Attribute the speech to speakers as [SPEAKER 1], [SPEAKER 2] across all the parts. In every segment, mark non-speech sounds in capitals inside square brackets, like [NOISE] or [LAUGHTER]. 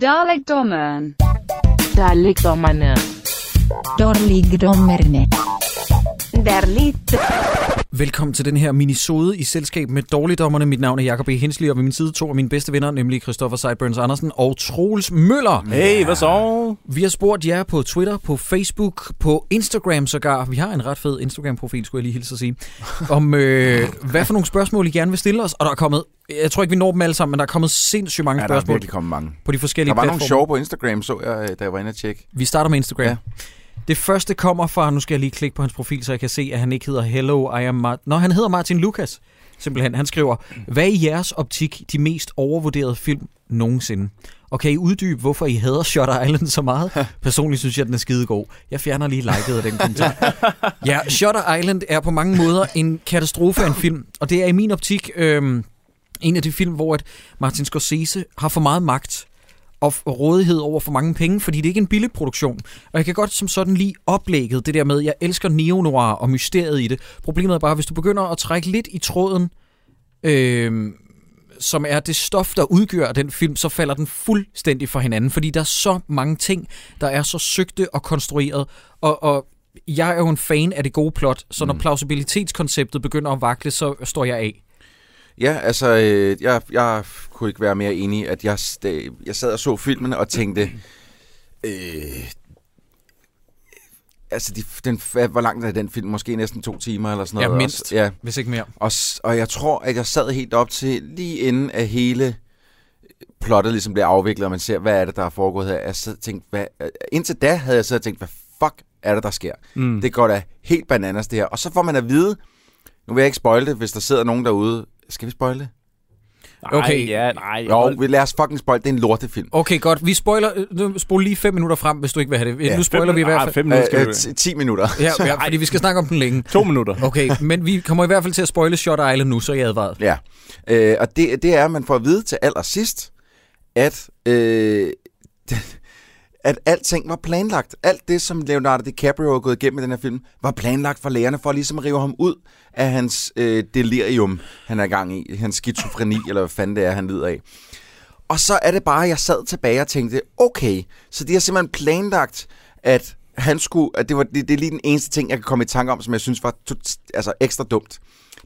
[SPEAKER 1] Dalekdommeren.
[SPEAKER 2] Dalekdommerne.
[SPEAKER 3] Dårligdommerne.
[SPEAKER 2] Dærligt.
[SPEAKER 4] Velkommen til den her minisode i selskab med Dårligdommerne. Mit navn er Jacob E. Hensley, og ved min side to af mine bedste venner, nemlig Christoffer Seiburns Andersen og Troels Møller.
[SPEAKER 5] Hey, hvad så?
[SPEAKER 4] Vi har spurgt jer på Twitter, på Facebook, på Instagram sågar. Vi har en ret fed Instagram-profil, skulle jeg lige hilse at sige. Om øh, hvad for nogle spørgsmål I gerne vil stille os. Og der er kommet, jeg tror ikke vi når dem alle sammen, men der er kommet sindssygt mange
[SPEAKER 5] Ja, der er
[SPEAKER 4] spørgsmål
[SPEAKER 5] virkelig kommet mange.
[SPEAKER 4] på de forskellige
[SPEAKER 5] Der var nogle
[SPEAKER 4] platforme.
[SPEAKER 5] sjove på Instagram, så jeg, da jeg var inde og tjekke.
[SPEAKER 4] Vi starter med Instagram.
[SPEAKER 5] Ja.
[SPEAKER 4] Det første kommer fra, nu skal jeg lige klikke på hans profil, så jeg kan se, at han ikke hedder Hello, I am Martin. Nå, han hedder Martin Lucas. Simpelthen. Han skriver, hvad er i jeres optik de mest overvurderede film nogensinde? Og kan I uddybe, hvorfor I hader Shutter Island så meget? [LAUGHS] Personligt synes jeg, den er skidegod. Jeg fjerner lige liket af den kommentar. Ja, Shutter Island er på mange måder en katastrofe af en film. Og det er i min optik øhm, en af de film, hvor at Martin Scorsese har for meget magt og rådighed over for mange penge, fordi det er ikke en billig produktion. Og jeg kan godt som sådan lige oplægget det der med, jeg elsker neo-noir og mysteriet i det. Problemet er bare, hvis du begynder at trække lidt i tråden, øh, som er det stof, der udgør den film, så falder den fuldstændig fra hinanden, fordi der er så mange ting, der er så søgte og konstrueret, og, og jeg er jo en fan af det gode plot, så når plausibilitetskonceptet begynder at vakle, så står jeg af.
[SPEAKER 5] Ja, altså, øh, jeg, jeg kunne ikke være mere enig, at jeg, jeg sad og så filmen og tænkte, øh, altså, de, den, hvor langt er den film? Måske næsten to timer eller sådan
[SPEAKER 4] Ja,
[SPEAKER 5] noget.
[SPEAKER 4] mindst.
[SPEAKER 5] Og, s- ja,
[SPEAKER 4] Hvis ikke mere.
[SPEAKER 5] og, og jeg tror, at jeg sad helt op til, lige inden at hele plottet ligesom bliver afviklet, og man ser, hvad er det, der er foregået her. Jeg sad tænkte, hvad, indtil da havde jeg og tænkt, hvad fuck er det, der sker?
[SPEAKER 6] Mm.
[SPEAKER 5] Det går da helt bananas, det her. Og så får man at vide, nu vil jeg ikke spoil det, hvis der sidder nogen derude. Skal vi spoil det?
[SPEAKER 6] Nej,
[SPEAKER 4] Okay.
[SPEAKER 6] ja, nej.
[SPEAKER 5] Jo, vi lad os fucking spoil. Det er en lortefilm.
[SPEAKER 4] Okay, godt. Vi spoiler, øh, nu spol lige fem minutter frem, hvis du ikke vil have det.
[SPEAKER 5] Ja,
[SPEAKER 4] nu spoiler vi i hvert fald.
[SPEAKER 6] Fem minutter skal
[SPEAKER 5] Øh, øh, 10 minutter.
[SPEAKER 4] Ja, ja, [LAUGHS] fordi vi skal snakke om den længe.
[SPEAKER 6] To minutter.
[SPEAKER 4] Okay, men vi kommer i hvert fald til at spoile Shutter Island nu, så er jeg advaret.
[SPEAKER 5] Ja, øh, og det, det er, at man får at vide til allersidst, at, øh, [LAUGHS] at alting var planlagt. Alt det, som Leonardo DiCaprio er gået igennem i den her film, var planlagt for lægerne for ligesom at ligesom rive ham ud af hans øh, delirium, han er i gang i. Hans skizofreni, eller hvad fanden det er, han lider af. Og så er det bare, at jeg sad tilbage og tænkte, okay, så de har simpelthen planlagt, at han skulle, at det, var, det, det er lige den eneste ting, jeg kan komme i tanke om, som jeg synes var tot, altså ekstra dumt.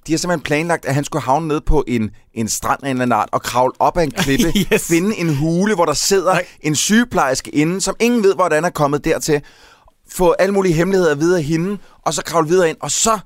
[SPEAKER 5] De har simpelthen planlagt, at han skulle havne ned på en, en strand af en eller anden art og kravle op ad en klippe, [LAUGHS]
[SPEAKER 4] Yes.
[SPEAKER 5] finde en hule, hvor der sidder
[SPEAKER 4] Nej.
[SPEAKER 5] en sygeplejerske inde, som ingen ved, hvordan er kommet dertil, få alle mulige hemmeligheder videre af hende, og så kravle videre ind, og så,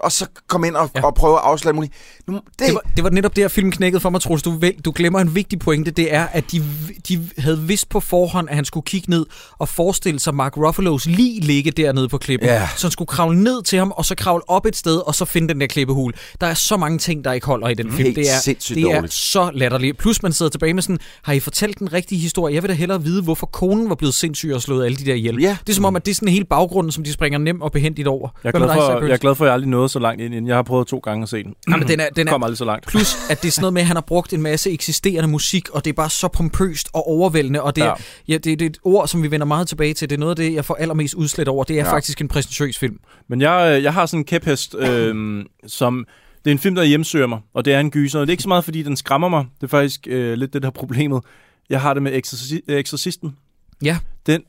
[SPEAKER 5] og så komme ind og,
[SPEAKER 4] Ja.
[SPEAKER 5] og prøve at afsløre muligt. Nu, det,
[SPEAKER 4] Det var, det var netop der, filmen knækkede for mig, Troels. Du, du glemmer en vigtig pointe. Det er, at de, de havde vidst på forhånd, at han skulle kigge ned og forestille sig Mark Ruffalo's lige ligge dernede på klippen.
[SPEAKER 5] Ja.
[SPEAKER 4] Så han skulle kravle ned til ham, og så kravle op et sted, og så finde den der klippehul. Der er så mange ting, der ikke holder i den film.
[SPEAKER 5] Helt
[SPEAKER 4] Det er,
[SPEAKER 5] sindssygt
[SPEAKER 4] det er
[SPEAKER 5] dårligt.
[SPEAKER 4] så latterligt. Plus man sidder tilbage med sådan, har I fortalt den rigtige historie? Jeg vil da hellere vide, hvorfor konen var blevet sindssyg og slået alle de der ihjel.
[SPEAKER 5] Ja.
[SPEAKER 4] Det er som om, at det er sådan hele baggrunden, som de springer nemt og behendigt over.
[SPEAKER 6] Jeg er, glad for, jeg er glad for, at jeg aldrig nåede så langt ind. Jeg har prøvet to gange at se den.
[SPEAKER 4] Jamen, den er, den er,
[SPEAKER 6] Kommer aldrig så langt.
[SPEAKER 4] Plus, at det er sådan noget med, at han har brugt en masse eksisterende musik, og det er bare så pompøst og overvældende, og det er, ja.
[SPEAKER 6] Ja.
[SPEAKER 4] Det, det er et ord, som vi vender meget tilbage til. Det er noget af det, jeg får allermest udslet over. Det er ja. Faktisk en præsentøs film.
[SPEAKER 6] Men jeg, øh, jeg har sådan en kæphest, øh, som... Det er en film, der hjemsøger mig, og det er en gyser. Og det er ikke så meget, fordi den skræmmer mig. Det er faktisk øh, lidt det, der er problemet. Jeg har det med Exorci- Exorcisten.
[SPEAKER 4] Ja.
[SPEAKER 6] Den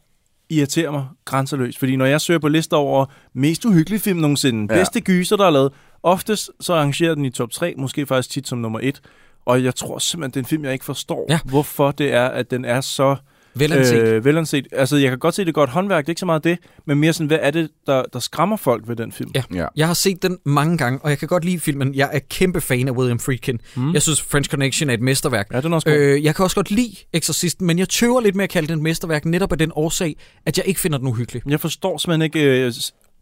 [SPEAKER 6] irriterer mig grænseløst. Fordi når jeg søger på lister over mest uhyggelige film nogensinde,
[SPEAKER 5] Ja.
[SPEAKER 6] bedste gyser, der er lavet, oftest så arrangerer den i top 3, måske faktisk tit som nummer 1. Og jeg tror simpelthen, det er en film, jeg ikke forstår,
[SPEAKER 4] Ja.
[SPEAKER 6] hvorfor det er, at den er så
[SPEAKER 4] Velanset. Øh,
[SPEAKER 6] velanset. Altså, jeg kan godt se, det er godt håndværk, det er ikke så meget det, men mere sådan, hvad er det, der, der skræmmer folk ved den film?
[SPEAKER 4] Ja.
[SPEAKER 5] Ja.
[SPEAKER 4] Jeg har set den mange gange, og jeg kan godt lide filmen. Jeg er kæmpe fan af William Friedkin. Mm. Jeg synes, French Connection er et mesterværk.
[SPEAKER 6] Ja, den er også god.
[SPEAKER 4] Øh, jeg kan også godt lide Exorcisten, men jeg tøver lidt med at kalde den et mesterværk, netop af den årsag, at jeg ikke finder den uhyggelig.
[SPEAKER 6] Jeg forstår simpelthen ikke øh,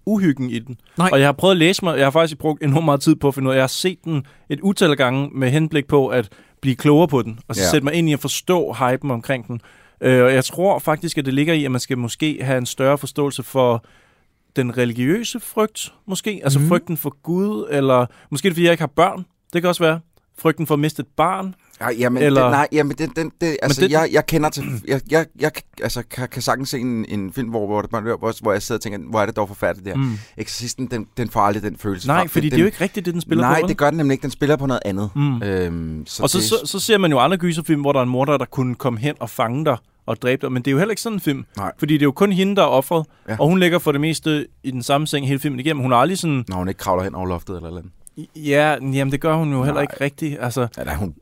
[SPEAKER 6] uhyggen i den.
[SPEAKER 4] Nej.
[SPEAKER 6] Og jeg har prøvet at læse mig, jeg har faktisk brugt enormt meget tid på at finde ud af, jeg har set den et utal af gange med henblik på at blive klogere på den, og så
[SPEAKER 5] Ja.
[SPEAKER 6] sætte mig ind i at forstå hypen omkring den. Øh, og jeg tror faktisk, at det ligger i, at man skal måske have en større forståelse for den religiøse frygt, måske. Altså mm. frygten for Gud, eller måske det, fordi jeg ikke har børn. Det kan også være. Frygten for at miste et barn.
[SPEAKER 5] Ja, jamen,
[SPEAKER 6] Eller-
[SPEAKER 5] den, nej, jamen, den, den, det, altså,
[SPEAKER 6] det-
[SPEAKER 5] jeg, jeg kender til, jeg, jeg, jeg altså, kan, kan sagtens se en, en film, hvor, hvor, hvor, hvor, hvor jeg sidder og tænker, hvor er det dog forfærdeligt der. Mm. Exorcisten, den, den får aldrig den følelse
[SPEAKER 6] Nej,
[SPEAKER 5] frem.
[SPEAKER 6] fordi
[SPEAKER 5] den,
[SPEAKER 6] det er jo ikke rigtigt, det den spiller
[SPEAKER 5] Nej,
[SPEAKER 6] på.
[SPEAKER 5] det gør den nemlig ikke. Den spiller på noget andet.
[SPEAKER 6] Mm.
[SPEAKER 5] Øhm, så
[SPEAKER 6] Og så,
[SPEAKER 5] det,
[SPEAKER 6] så, så ser man jo andre gyserfilm, hvor der er en morder, der kunne komme hen og fange dig, og dræbte, men det er jo heller ikke sådan en film.
[SPEAKER 5] Nej.
[SPEAKER 6] Fordi det er jo kun hende, der er offret,
[SPEAKER 5] Ja.
[SPEAKER 6] ja. og hun ligger for det meste i den samme seng hele filmen igennem. Hun er aldrig sådan,
[SPEAKER 5] Når hun ikke kravler hen over loftet eller noget.
[SPEAKER 6] ja, jamen det gør hun jo heller
[SPEAKER 5] Nej.
[SPEAKER 6] ikke rigtigt. Altså,
[SPEAKER 5] Eller hun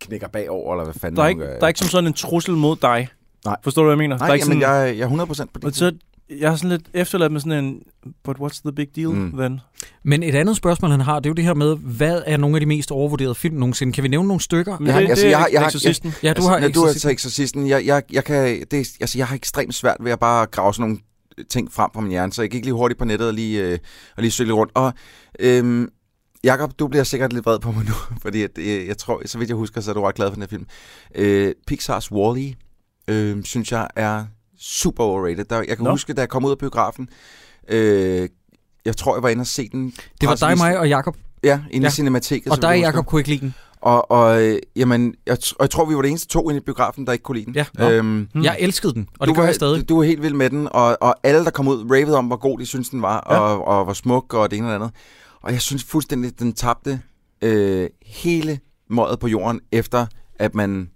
[SPEAKER 5] knækker bagover, eller hvad fanden
[SPEAKER 6] der, er
[SPEAKER 5] hun
[SPEAKER 6] ikke,
[SPEAKER 5] gør.
[SPEAKER 6] der er ikke som sådan en trussel mod dig.
[SPEAKER 5] Nej.
[SPEAKER 6] Forstår du, hvad jeg mener?
[SPEAKER 5] Nej,
[SPEAKER 6] der er ikke
[SPEAKER 5] jamen,
[SPEAKER 6] sådan,
[SPEAKER 5] jeg, jeg er 100% på
[SPEAKER 6] og
[SPEAKER 5] det.
[SPEAKER 6] så, jeg er sådan lidt efterladt med sådan en, but what's the big deal,
[SPEAKER 5] Mm.
[SPEAKER 6] then?
[SPEAKER 4] Men et andet spørgsmål, han har, det er jo det her med, hvad er nogle af de mest overvurderede film nogensinde? Kan vi nævne nogle stykker?
[SPEAKER 6] Men
[SPEAKER 5] Jeg har-
[SPEAKER 6] det,
[SPEAKER 5] altså,
[SPEAKER 6] det
[SPEAKER 5] jeg
[SPEAKER 6] er
[SPEAKER 5] har- jeg har-
[SPEAKER 6] Exorcisten.
[SPEAKER 4] Ja, du har
[SPEAKER 5] altså, du har
[SPEAKER 4] Exorcisten.
[SPEAKER 5] til eksorcisten. Jeg, jeg, jeg, kan, det, er- altså, jeg har ekstremt svært ved at bare grave sådan nogle ting frem fra min hjerne, så jeg gik lige hurtigt på nettet og lige, øh, og lige søgte lidt rundt. Og øhm, Jakob, du bliver sikkert lidt vred på mig nu, [LAUGHS] fordi at, øh, jeg tror, så vidt jeg husker, så er du ret glad for den her film. Øh, Pixars Wall-E, øh, synes jeg er super overrated. Der, jeg kan
[SPEAKER 6] Nå.
[SPEAKER 5] huske, da jeg kom ud af biografen, øh, jeg tror, jeg var inde og se den.
[SPEAKER 4] Det var dig, mig og Jakob.
[SPEAKER 5] Ja, inde
[SPEAKER 4] Ja.
[SPEAKER 5] i Cinemateket.
[SPEAKER 4] Og dig. Jakob, kunne ikke lide den.
[SPEAKER 5] Og, og øh, jamen, jeg, og jeg tror, vi var det eneste to inde i biografen, der ikke kunne lide den.
[SPEAKER 4] Ja.
[SPEAKER 5] Øhm,
[SPEAKER 6] Hmm.
[SPEAKER 4] Jeg elskede den, og
[SPEAKER 5] du
[SPEAKER 4] det gør jeg stadig.
[SPEAKER 5] Du, du var helt vild med den, og, og alle, der kom ud, ravede om, hvor god de synes den var,
[SPEAKER 6] Ja.
[SPEAKER 5] og, og hvor smuk, og det ene og det andet. Og jeg synes fuldstændig, den tabte øh, hele mådet på jorden, efter at man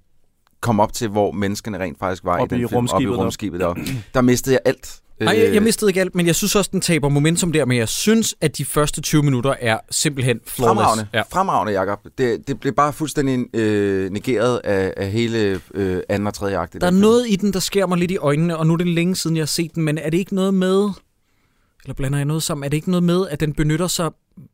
[SPEAKER 5] kom op til, hvor menneskene rent faktisk var
[SPEAKER 6] Oppe
[SPEAKER 5] i
[SPEAKER 6] i
[SPEAKER 5] den film, oppe i
[SPEAKER 6] rumskibet der.
[SPEAKER 5] rumskibet. Der, mistede jeg alt.
[SPEAKER 4] Nej, jeg, jeg mistede ikke alt, men jeg synes også, den taber momentum der, men jeg synes, at de første 20 minutter er simpelthen flawless.
[SPEAKER 5] Fremragende,
[SPEAKER 4] Ja.
[SPEAKER 5] fremragende, Jacob. Det, det blev bare fuldstændig øh, negeret af, af hele øh, anden og tredje akt. i
[SPEAKER 4] Der er
[SPEAKER 5] film.
[SPEAKER 4] noget i den, der skærer mig lidt i øjnene, og nu er det længe siden, jeg har set den, men er det ikke noget med, eller blander jeg noget sammen, er det ikke noget med, at den benytter sig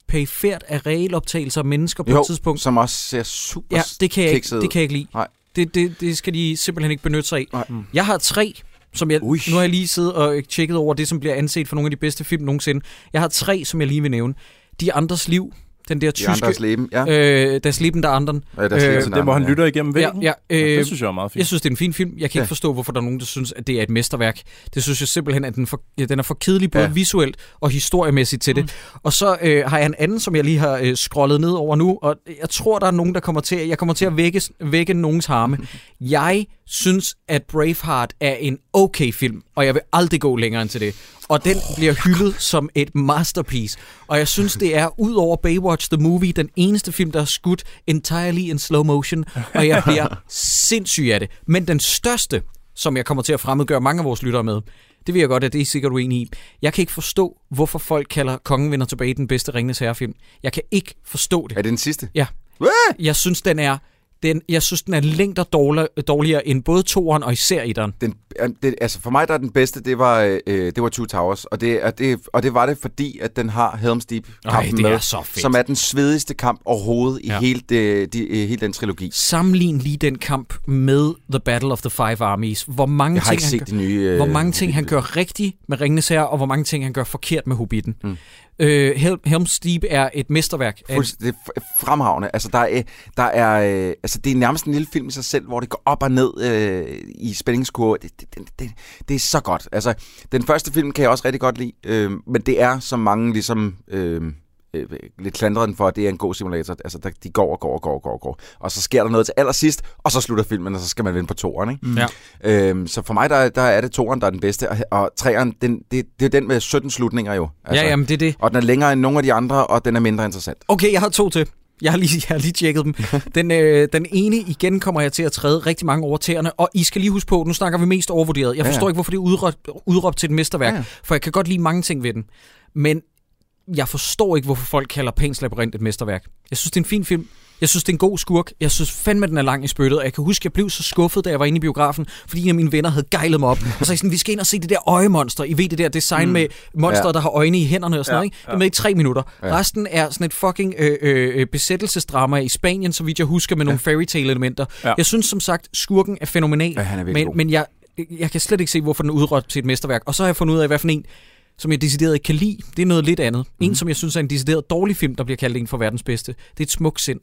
[SPEAKER 4] perifært af regeloptagelser af mennesker på
[SPEAKER 5] jo,
[SPEAKER 4] et tidspunkt?
[SPEAKER 5] som også ser super
[SPEAKER 4] Ja, det kan jeg ikke, det kan jeg ikke lide.
[SPEAKER 5] Nej.
[SPEAKER 4] Det, det, det skal de simpelthen ikke benytte sig af.
[SPEAKER 5] Nej.
[SPEAKER 6] Mm.
[SPEAKER 4] Jeg har tre, som jeg,
[SPEAKER 5] Ui.
[SPEAKER 4] nu har jeg lige siddet og tjekket over det, som bliver anset for nogle af de bedste film nogensinde. Jeg har tre, som jeg lige vil nævne. De andres liv, den der
[SPEAKER 5] De
[SPEAKER 4] tyske,
[SPEAKER 5] andres leben, ja.
[SPEAKER 4] øh, Das Leben der anderen.
[SPEAKER 5] ja der
[SPEAKER 4] øh,
[SPEAKER 6] det, hvor han
[SPEAKER 5] ja.
[SPEAKER 6] lytter igennem
[SPEAKER 4] Ja,
[SPEAKER 6] væggen.
[SPEAKER 4] ja,
[SPEAKER 6] Nå,
[SPEAKER 4] øh,
[SPEAKER 6] det synes jeg er meget fint.
[SPEAKER 4] Jeg synes, det er en fin film. Jeg kan
[SPEAKER 5] Ja.
[SPEAKER 4] ikke forstå, hvorfor der er nogen, der synes, at det er et mesterværk. Det synes jeg simpelthen, at den, for, ja, den er for kedelig, både
[SPEAKER 5] Ja.
[SPEAKER 4] ja. visuelt og historiemæssigt til det.
[SPEAKER 6] Mm.
[SPEAKER 4] Og så øh, har jeg en anden, som jeg lige har øh, scrollet ned over nu, og jeg tror, der er nogen, der kommer til, jeg kommer til at vække, vække nogens harme. Jeg synes, at Braveheart er en okay film, og jeg vil aldrig gå længere end til det. Og den bliver hyldet som et masterpiece. Og jeg synes, det er, ud over Baywatch The Movie, den eneste film, der er skudt entirely in slow motion, og jeg bliver sindssyg af det. Men den største, som jeg kommer til at fremmedgøre mange af vores lyttere med, det ved jeg godt, at det er sikkert uenige i. Jeg kan ikke forstå, hvorfor folk kalder Kongen vender tilbage den bedste Ringnes Herrefilm. Jeg kan ikke forstå det.
[SPEAKER 5] Er det den sidste?
[SPEAKER 4] Ja. Jeg synes, den er, den, jeg synes, den er længder dårligere, dårligere end både toeren og især etteren.
[SPEAKER 5] Den, øh, det, altså for mig der er den bedste, det var, øh, det var Two Towers, og det, er, det, og det var det, fordi at den har Helm's Deep
[SPEAKER 4] Ej,
[SPEAKER 5] med,
[SPEAKER 4] er så fedt.
[SPEAKER 5] som er den svedigste kamp overhovedet i
[SPEAKER 4] Ja.
[SPEAKER 5] hele, det, de, øh, hele den trilogi.
[SPEAKER 4] Sammenlign lige den kamp med The Battle of the Five Armies. Hvor mange,
[SPEAKER 5] Jeg har
[SPEAKER 4] ting,
[SPEAKER 5] ikke
[SPEAKER 4] han,
[SPEAKER 5] set
[SPEAKER 4] gør,
[SPEAKER 5] de nye... Øh,
[SPEAKER 4] hvor mange ting han gør rigtigt med Ringenes Herre, og hvor mange ting han gør forkert med Hobbiten.
[SPEAKER 5] Mm.
[SPEAKER 4] Øh, Hel- Helm's Deep er et mesterværk.
[SPEAKER 5] Fuldst- det er fremragende. Altså, der er, der er, øh, altså, det er nærmest en lille film i sig selv, hvor det går op og ned øh, i spændingskurve. Det, det, det, det, det er så godt. Altså, den første film kan jeg også rigtig godt lide, øh, men det er, som mange ligesom... Øh, øh, lidt klandret for, at det er en god simulator. Altså, der, de går og går og går og går og går. Og så sker der noget til allersidst, og så slutter filmen, og så skal man vende på toeren, ikke?
[SPEAKER 4] Ja.
[SPEAKER 5] Øhm, så for mig, der, der er det toeren, der er den bedste, og, og treeren, den, det, det er den med 17 slutninger jo.
[SPEAKER 4] Ja, jamen det er det.
[SPEAKER 5] Og den er længere end nogle af de andre, og den er mindre interessant.
[SPEAKER 4] Okay, jeg har to til. Jeg har lige, jeg har lige tjekket dem. [LAUGHS] Den, øh, den ene igen kommer jeg til at træde rigtig mange over tæerne, og I skal lige huske på, nu snakker vi mest overvurderet. Jeg
[SPEAKER 5] Ja,
[SPEAKER 4] forstår
[SPEAKER 5] ja.
[SPEAKER 4] ikke, hvorfor det er udråbt, udråbt til et mesterværk,
[SPEAKER 5] Ja, ja.
[SPEAKER 4] for jeg kan godt lide mange ting ved den. Men jeg forstår ikke, hvorfor folk kalder Pans Labyrinth et mesterværk. Jeg synes, det er en fin film. Jeg synes, det er en god skurk. Jeg synes fandme, den er lang i spyttet. Og jeg kan huske, jeg blev så skuffet, da jeg var inde i biografen, fordi en af mine venner havde gejlet mig op. [LAUGHS] Og sagde sådan, vi skal ind og se det der øjemonster. I ved det der design mm. med monsteret,
[SPEAKER 5] Ja.
[SPEAKER 4] der har øjne i hænderne og sådan
[SPEAKER 6] Ja,
[SPEAKER 4] noget. Ikke? Det er med i tre minutter.
[SPEAKER 5] Ja.
[SPEAKER 4] Resten er sådan et fucking øh, øh, besættelsesdrama i Spanien, så vidt jeg husker, med nogle fairy tale elementer.
[SPEAKER 6] Ja.
[SPEAKER 4] Jeg synes som sagt, skurken er fænomenal.
[SPEAKER 5] Ja, han er
[SPEAKER 4] men,
[SPEAKER 5] god.
[SPEAKER 4] men jeg, jeg kan slet ikke se, hvorfor den er udråbt til et mesterværk. Og så har jeg fundet ud af, hvad for en, som jeg decideret ikke kan lide. Det er noget lidt andet.
[SPEAKER 5] Mhm.
[SPEAKER 4] En, som jeg synes er en decideret dårlig film, der bliver kaldt en for verdens bedste. Det er et smukt sind.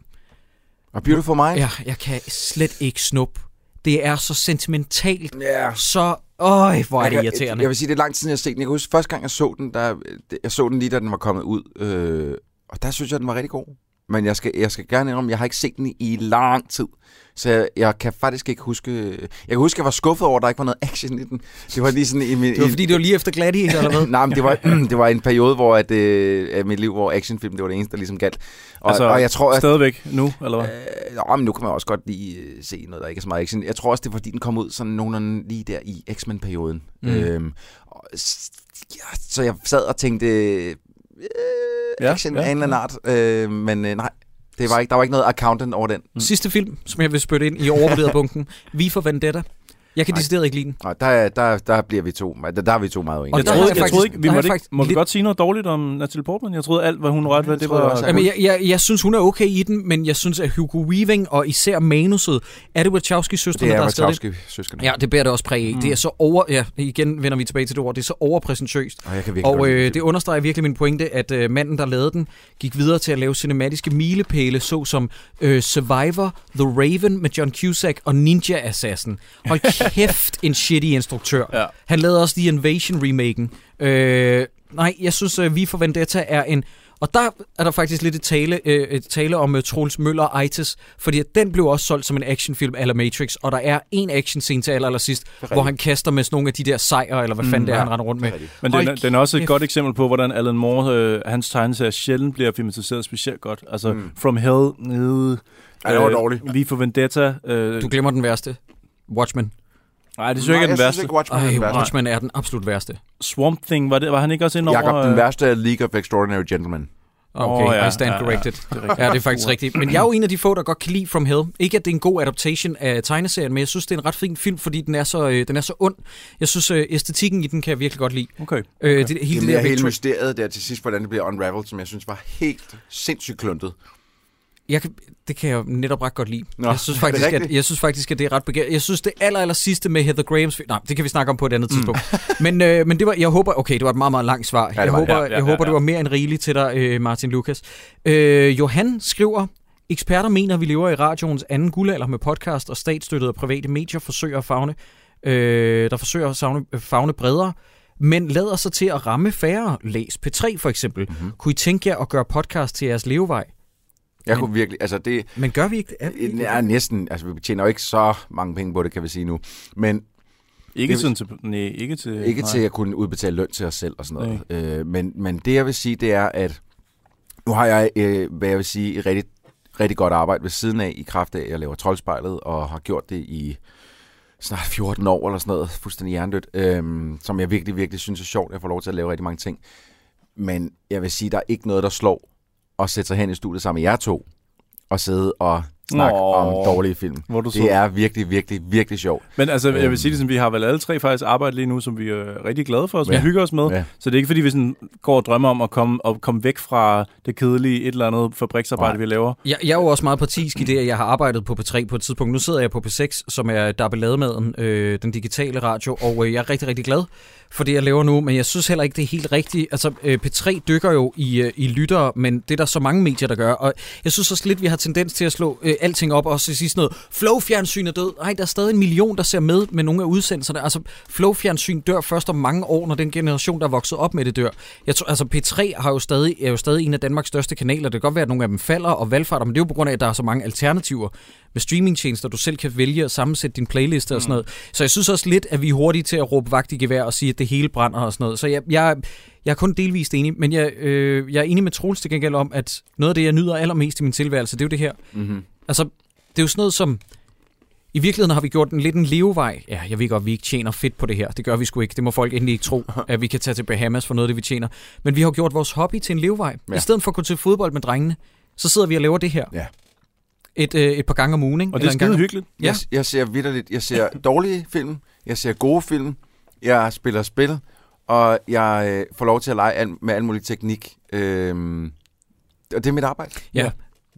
[SPEAKER 5] Og Beautiful Mind?
[SPEAKER 4] Ja, jeg kan slet ikke snuppe. Det er så sentimentalt.
[SPEAKER 5] Ja.
[SPEAKER 4] Så, øj, hvor er
[SPEAKER 5] Jeg
[SPEAKER 4] det irriterende.
[SPEAKER 5] Jeg vil sige, det er lang tid, siden, jeg har set den. Jeg kan huske, første gang jeg så den, der, jeg så den lige, da den var kommet ud. Øh, og der synes jeg, den var rigtig god. Men jeg skal, jeg skal gerne indrømme, jeg har ikke set den i lang tid. Så jeg, jeg kan faktisk ikke huske... Jeg kan huske, jeg var skuffet over, at der ikke var noget action i den. Det var lige sådan i min...
[SPEAKER 4] Det var
[SPEAKER 5] i-
[SPEAKER 4] fordi, det var lige efter Gladiator, eller hvad? [LAUGHS]
[SPEAKER 5] Nej, men det var, [CLEARS THROAT] det var en periode, hvor at, øh, mit liv, hvor actionfilm, det var det eneste, der ligesom galt. Og,
[SPEAKER 6] Altså,
[SPEAKER 5] og jeg tror, at...
[SPEAKER 6] Stadigvæk nu, eller hvad?
[SPEAKER 5] Øh, nå, men nu kan man også godt lige øh, se noget, der ikke er så meget action. Jeg tror også, det er fordi, den kom ud sådan nogenlunde lige der i X-Men-perioden.
[SPEAKER 4] Mm.
[SPEAKER 5] Øhm, og, ja, så jeg sad og tænkte, øh,
[SPEAKER 6] Ja,
[SPEAKER 5] action
[SPEAKER 6] ja,
[SPEAKER 5] af en eller anden art. Øh, men øh, nej, det var ikke, der var ikke noget accountant over den.
[SPEAKER 6] Mm.
[SPEAKER 4] Sidste film, som jeg vil spytte ind i overvurderet bunken. [LAUGHS] Vi for Vendetta. Jeg kan
[SPEAKER 5] Nej.
[SPEAKER 4] decideret ikke lide den.
[SPEAKER 5] Og der, der, der bliver vi to. Der, der er vi to meget uenige.
[SPEAKER 4] Og
[SPEAKER 6] Jeg troede,
[SPEAKER 4] jeg
[SPEAKER 6] jeg,
[SPEAKER 4] faktisk-
[SPEAKER 6] troede ikke, vi måtte ikke,
[SPEAKER 4] faktisk
[SPEAKER 6] må vi godt sige noget dårligt om Natalie Portman? Jeg troede alt, hvad hun rørte ved, det var...
[SPEAKER 4] Jamen, jeg, jeg, jeg synes, hun er okay i den, men jeg synes, at Hugo Weaving og især manuset, er det Wachowski-søstrene,
[SPEAKER 5] det
[SPEAKER 4] der
[SPEAKER 5] er
[SPEAKER 4] har skrevet det?
[SPEAKER 5] Wachowski-søskerne.
[SPEAKER 4] Ja, det bærer det også præg af.
[SPEAKER 6] Mm.
[SPEAKER 4] Det er så over... Ja, igen vender vi tilbage til det ord. Det er så overpræsentøst.
[SPEAKER 5] Og jeg kan virkelig
[SPEAKER 4] Og øh, det understreger virkelig min pointe, at øh, manden, der lavede den, gik videre til at lave cinematiske milepæle, såsom øh, Survivor, The Raven med John Cusack og Ninja Assassin. Hold kæft, en shitty instruktør.
[SPEAKER 6] Ja.
[SPEAKER 4] Han lavede også The Invasion-remaken. Øh, nej, jeg synes, øh, Vi for Vendetta er en... Og der er der faktisk lidt et tale, øh, et tale om uh, Troels Møller Eites, fordi at den blev også solgt som en actionfilm eller Matrix, og der er en actionscene til aller, aller sidst, hvor han kaster med sådan nogle af de der sejre, eller hvad fanden det er,
[SPEAKER 5] ja.
[SPEAKER 4] han render rundt med.
[SPEAKER 6] Men den, er- den er også et godt eksempel på, hvordan Alan Moore, øh, hans tegneserier sjældent bliver filmatiseret specielt godt. Altså,
[SPEAKER 5] Mm.
[SPEAKER 6] mm. From Hell, nede...
[SPEAKER 5] Ja, det var dårligt.
[SPEAKER 6] Vi for Vendetta. Øh,
[SPEAKER 4] Du glemmer den værste. Watchmen.
[SPEAKER 6] Nej, det synes jeg ikke er den værste.
[SPEAKER 5] ikke, Watchmen er
[SPEAKER 4] Ej,
[SPEAKER 5] den værste.
[SPEAKER 4] Watchmen er den absolut værste.
[SPEAKER 6] Swamp Thing, var, det, var han ikke også inde over?
[SPEAKER 5] Jakob, den
[SPEAKER 6] øh,
[SPEAKER 5] værste er League of Extraordinary Gentlemen.
[SPEAKER 4] Okay,
[SPEAKER 6] Åh, ja,
[SPEAKER 4] I stand
[SPEAKER 6] ja, ja.
[SPEAKER 4] corrected.
[SPEAKER 6] Det er rigtigt.
[SPEAKER 4] Ja, det er faktisk rigtigt. Men jeg er jo en af de få, der godt kan lide From Hell. Ikke, at det er en god adaptation af tegneserien, men jeg synes, det er en ret fin film, fordi den er så, øh, den er så ond. Jeg synes, øh, æstetikken i den kan jeg virkelig godt lide.
[SPEAKER 6] Okay.
[SPEAKER 4] Øh, det,
[SPEAKER 5] Det
[SPEAKER 4] hele
[SPEAKER 5] er
[SPEAKER 4] det der
[SPEAKER 5] hele mysteriet der til sidst, hvordan det bliver unraveled, som jeg synes var helt sindssygt kluntet.
[SPEAKER 4] Jeg kan, det kan jeg netop ret godt lide.
[SPEAKER 5] Nå,
[SPEAKER 4] jeg, synes [LAUGHS] faktisk, at, jeg synes faktisk, at det er ret begæret. Jeg synes, det aller, aller sidste med Heather Grahams... Nej, det kan vi snakke om på et andet tidspunkt. [LAUGHS] men, øh, men det var, jeg håber... Okay, det var et meget, meget langt svar.
[SPEAKER 5] det
[SPEAKER 4] jeg
[SPEAKER 5] var
[SPEAKER 4] håber,
[SPEAKER 6] Ja, ja,
[SPEAKER 4] jeg
[SPEAKER 6] ja,
[SPEAKER 4] håber
[SPEAKER 6] ja.
[SPEAKER 4] det var mere end rigeligt til dig, øh, Martin Lukas. Øh, Johan skriver... Eksperter mener, at vi lever i radioens anden guldalder med podcast og statsstøttede og private medier forsøger at fagne, øh, der forsøger at savne, fagne bredere, men lader sig til at ramme færre. Læs P3 for eksempel.
[SPEAKER 5] Mhm.
[SPEAKER 4] Mm-hmm. Kunne I tænke jer at gøre podcast til jeres levevej?
[SPEAKER 5] Jeg
[SPEAKER 4] Men-
[SPEAKER 5] kunne virkelig, altså det
[SPEAKER 4] Men gør vi ikke det? Er vi ikke det?
[SPEAKER 5] er næsten, altså vi tjener jo ikke så mange penge på det, kan vi sige nu. Men
[SPEAKER 6] Ikke
[SPEAKER 5] Det
[SPEAKER 6] sådan til... Nej, ikke til...
[SPEAKER 5] ikke
[SPEAKER 6] nej.
[SPEAKER 5] til at kunne udbetale løn til os selv og sådan noget. Øh, men, men det jeg vil sige, det er, at nu har jeg, øh, hvad jeg vil sige, et rigtig, rigtig godt arbejde ved siden af, i kraft af, at jeg laver troldspejlet, og har gjort det i snart 14 år eller sådan noget, fuldstændig hjernedødt, øhm, som jeg virkelig, virkelig synes er sjovt. Jeg får lov til at lave rigtig mange ting. Men jeg vil sige, der er ikke noget, der slår at sætte sig hen i studiet sammen med jer to, og sidde og snakke
[SPEAKER 6] Nå.
[SPEAKER 5] om dårlige film.
[SPEAKER 6] Hvor du så.
[SPEAKER 5] Det er virkelig, virkelig, virkelig sjovt.
[SPEAKER 6] Men altså, jeg
[SPEAKER 5] Øhm.
[SPEAKER 6] vil sige det sådan, vi har vel alle tre faktisk arbejdet lige nu, som vi er rigtig glade for, som
[SPEAKER 5] Ja.
[SPEAKER 6] vi hygger os med.
[SPEAKER 5] Ja.
[SPEAKER 6] Så det er ikke fordi, vi sådan går og drømmer om at komme, at komme væk fra det kedelige et eller andet fabriksarbejde,
[SPEAKER 5] Nej.
[SPEAKER 6] vi laver.
[SPEAKER 4] Jeg, jeg er jo også meget partisk i det, at jeg har arbejdet på P3 på et tidspunkt. Nu sidder jeg på P6, som er Dabelademaden, øh, den digitale radio, og øh, jeg er rigtig, rigtig glad for det, jeg laver nu, men jeg synes heller ikke, det er helt rigtigt. Altså, øh, P3 dykker jo i, øh, i lyttere, men det er der så mange medier, der gør, og jeg synes også lidt, vi har tendens til at slå øh, alting op, og så sige sådan noget, Flow-fjernsyn er død. Nej, der er stadig en million, der ser med med nogle af udsendelserne. Altså, Flow-fjernsyn dør først om mange år, når den generation, der er vokset op med det, dør. Jeg tror, altså P3 har jo stadig, er jo stadig en af Danmarks største kanaler. Det kan godt være, at nogle af dem falder og valgfarter, men det er jo på grund af, at der er så mange alternativer med streamingtjenester, du selv kan vælge at sammensætte din playliste og sådan noget. Så jeg synes også lidt, at vi er hurtige til at råbe vagt i gevær og sige, at det hele brænder og sådan noget. Så jeg, jeg, jeg er kun delvist enig, men jeg, øh, jeg er enig med Troels til gengæld om, at noget af det, jeg nyder allermest i min tilværelse, det er jo det her.
[SPEAKER 5] Mm-hmm.
[SPEAKER 4] Altså, det er jo sådan noget som... I virkeligheden har vi gjort en lidt en levevej. Ja, jeg ved godt, at vi ikke tjener fedt på det her. Det gør vi sgu ikke. Det må folk endelig ikke tro, [LAUGHS] at vi kan tage til Bahamas for noget af det, vi tjener. Men vi har gjort vores hobby til en levevej. Ja. I stedet for at gå til fodbold med drengene, så sidder vi og laver det her.
[SPEAKER 5] Ja.
[SPEAKER 4] Et, øh, et par gange om ugen, ikke?
[SPEAKER 6] Og det er skide hyggeligt.
[SPEAKER 4] Ja.
[SPEAKER 5] Jeg, jeg ser vidderligt, jeg ser dårlige film, jeg ser gode film, jeg spiller spil, og jeg øh, får lov til at lege al, med al mulig teknik. Øhm, og det er mit arbejde.
[SPEAKER 4] Ja.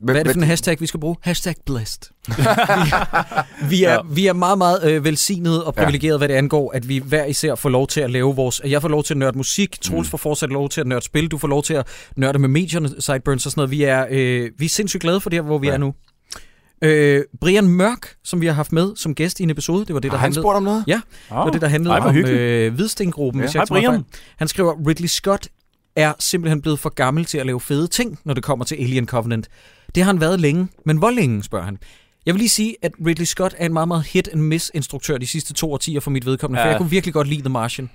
[SPEAKER 4] Hvad er det for en hashtag, vi skal bruge? Hashtag blessed. vi, [LAUGHS] vi, er,
[SPEAKER 6] Ja.
[SPEAKER 4] vi er meget, meget øh, velsignet og privilegeret, hvad det angår, at vi hver især får lov til at lave vores... Jeg får lov til at nørde musik, Troels
[SPEAKER 5] Mm.
[SPEAKER 4] får fortsat lov til at nørde spil, du får lov til at nørde med medierne, Sideburns og sådan noget. Vi er, øh, vi er sindssygt glade for det her, hvor vi
[SPEAKER 5] Ja.
[SPEAKER 4] er nu. Øh, Brian Mørk, som vi har haft med som gæst i en episode, det var det, der
[SPEAKER 5] Har han
[SPEAKER 4] handlede,
[SPEAKER 5] spurgt om noget?
[SPEAKER 4] Ja. det var det, der handlede
[SPEAKER 6] Ej,
[SPEAKER 4] om øh, Hvidstengruppen.
[SPEAKER 5] Ja.
[SPEAKER 6] Hej, Brian.
[SPEAKER 4] Han skriver, Ridley Scott er simpelthen blevet for gammel til at lave fede ting, når det kommer til Alien Covenant. Det har han været længe, men hvor længe, spørger han. Jeg vil lige sige, at Ridley Scott er en meget, meget hit-and-miss-instruktør de sidste to årtier for mit vedkommende, ja. for jeg kunne virkelig godt lide The Martian.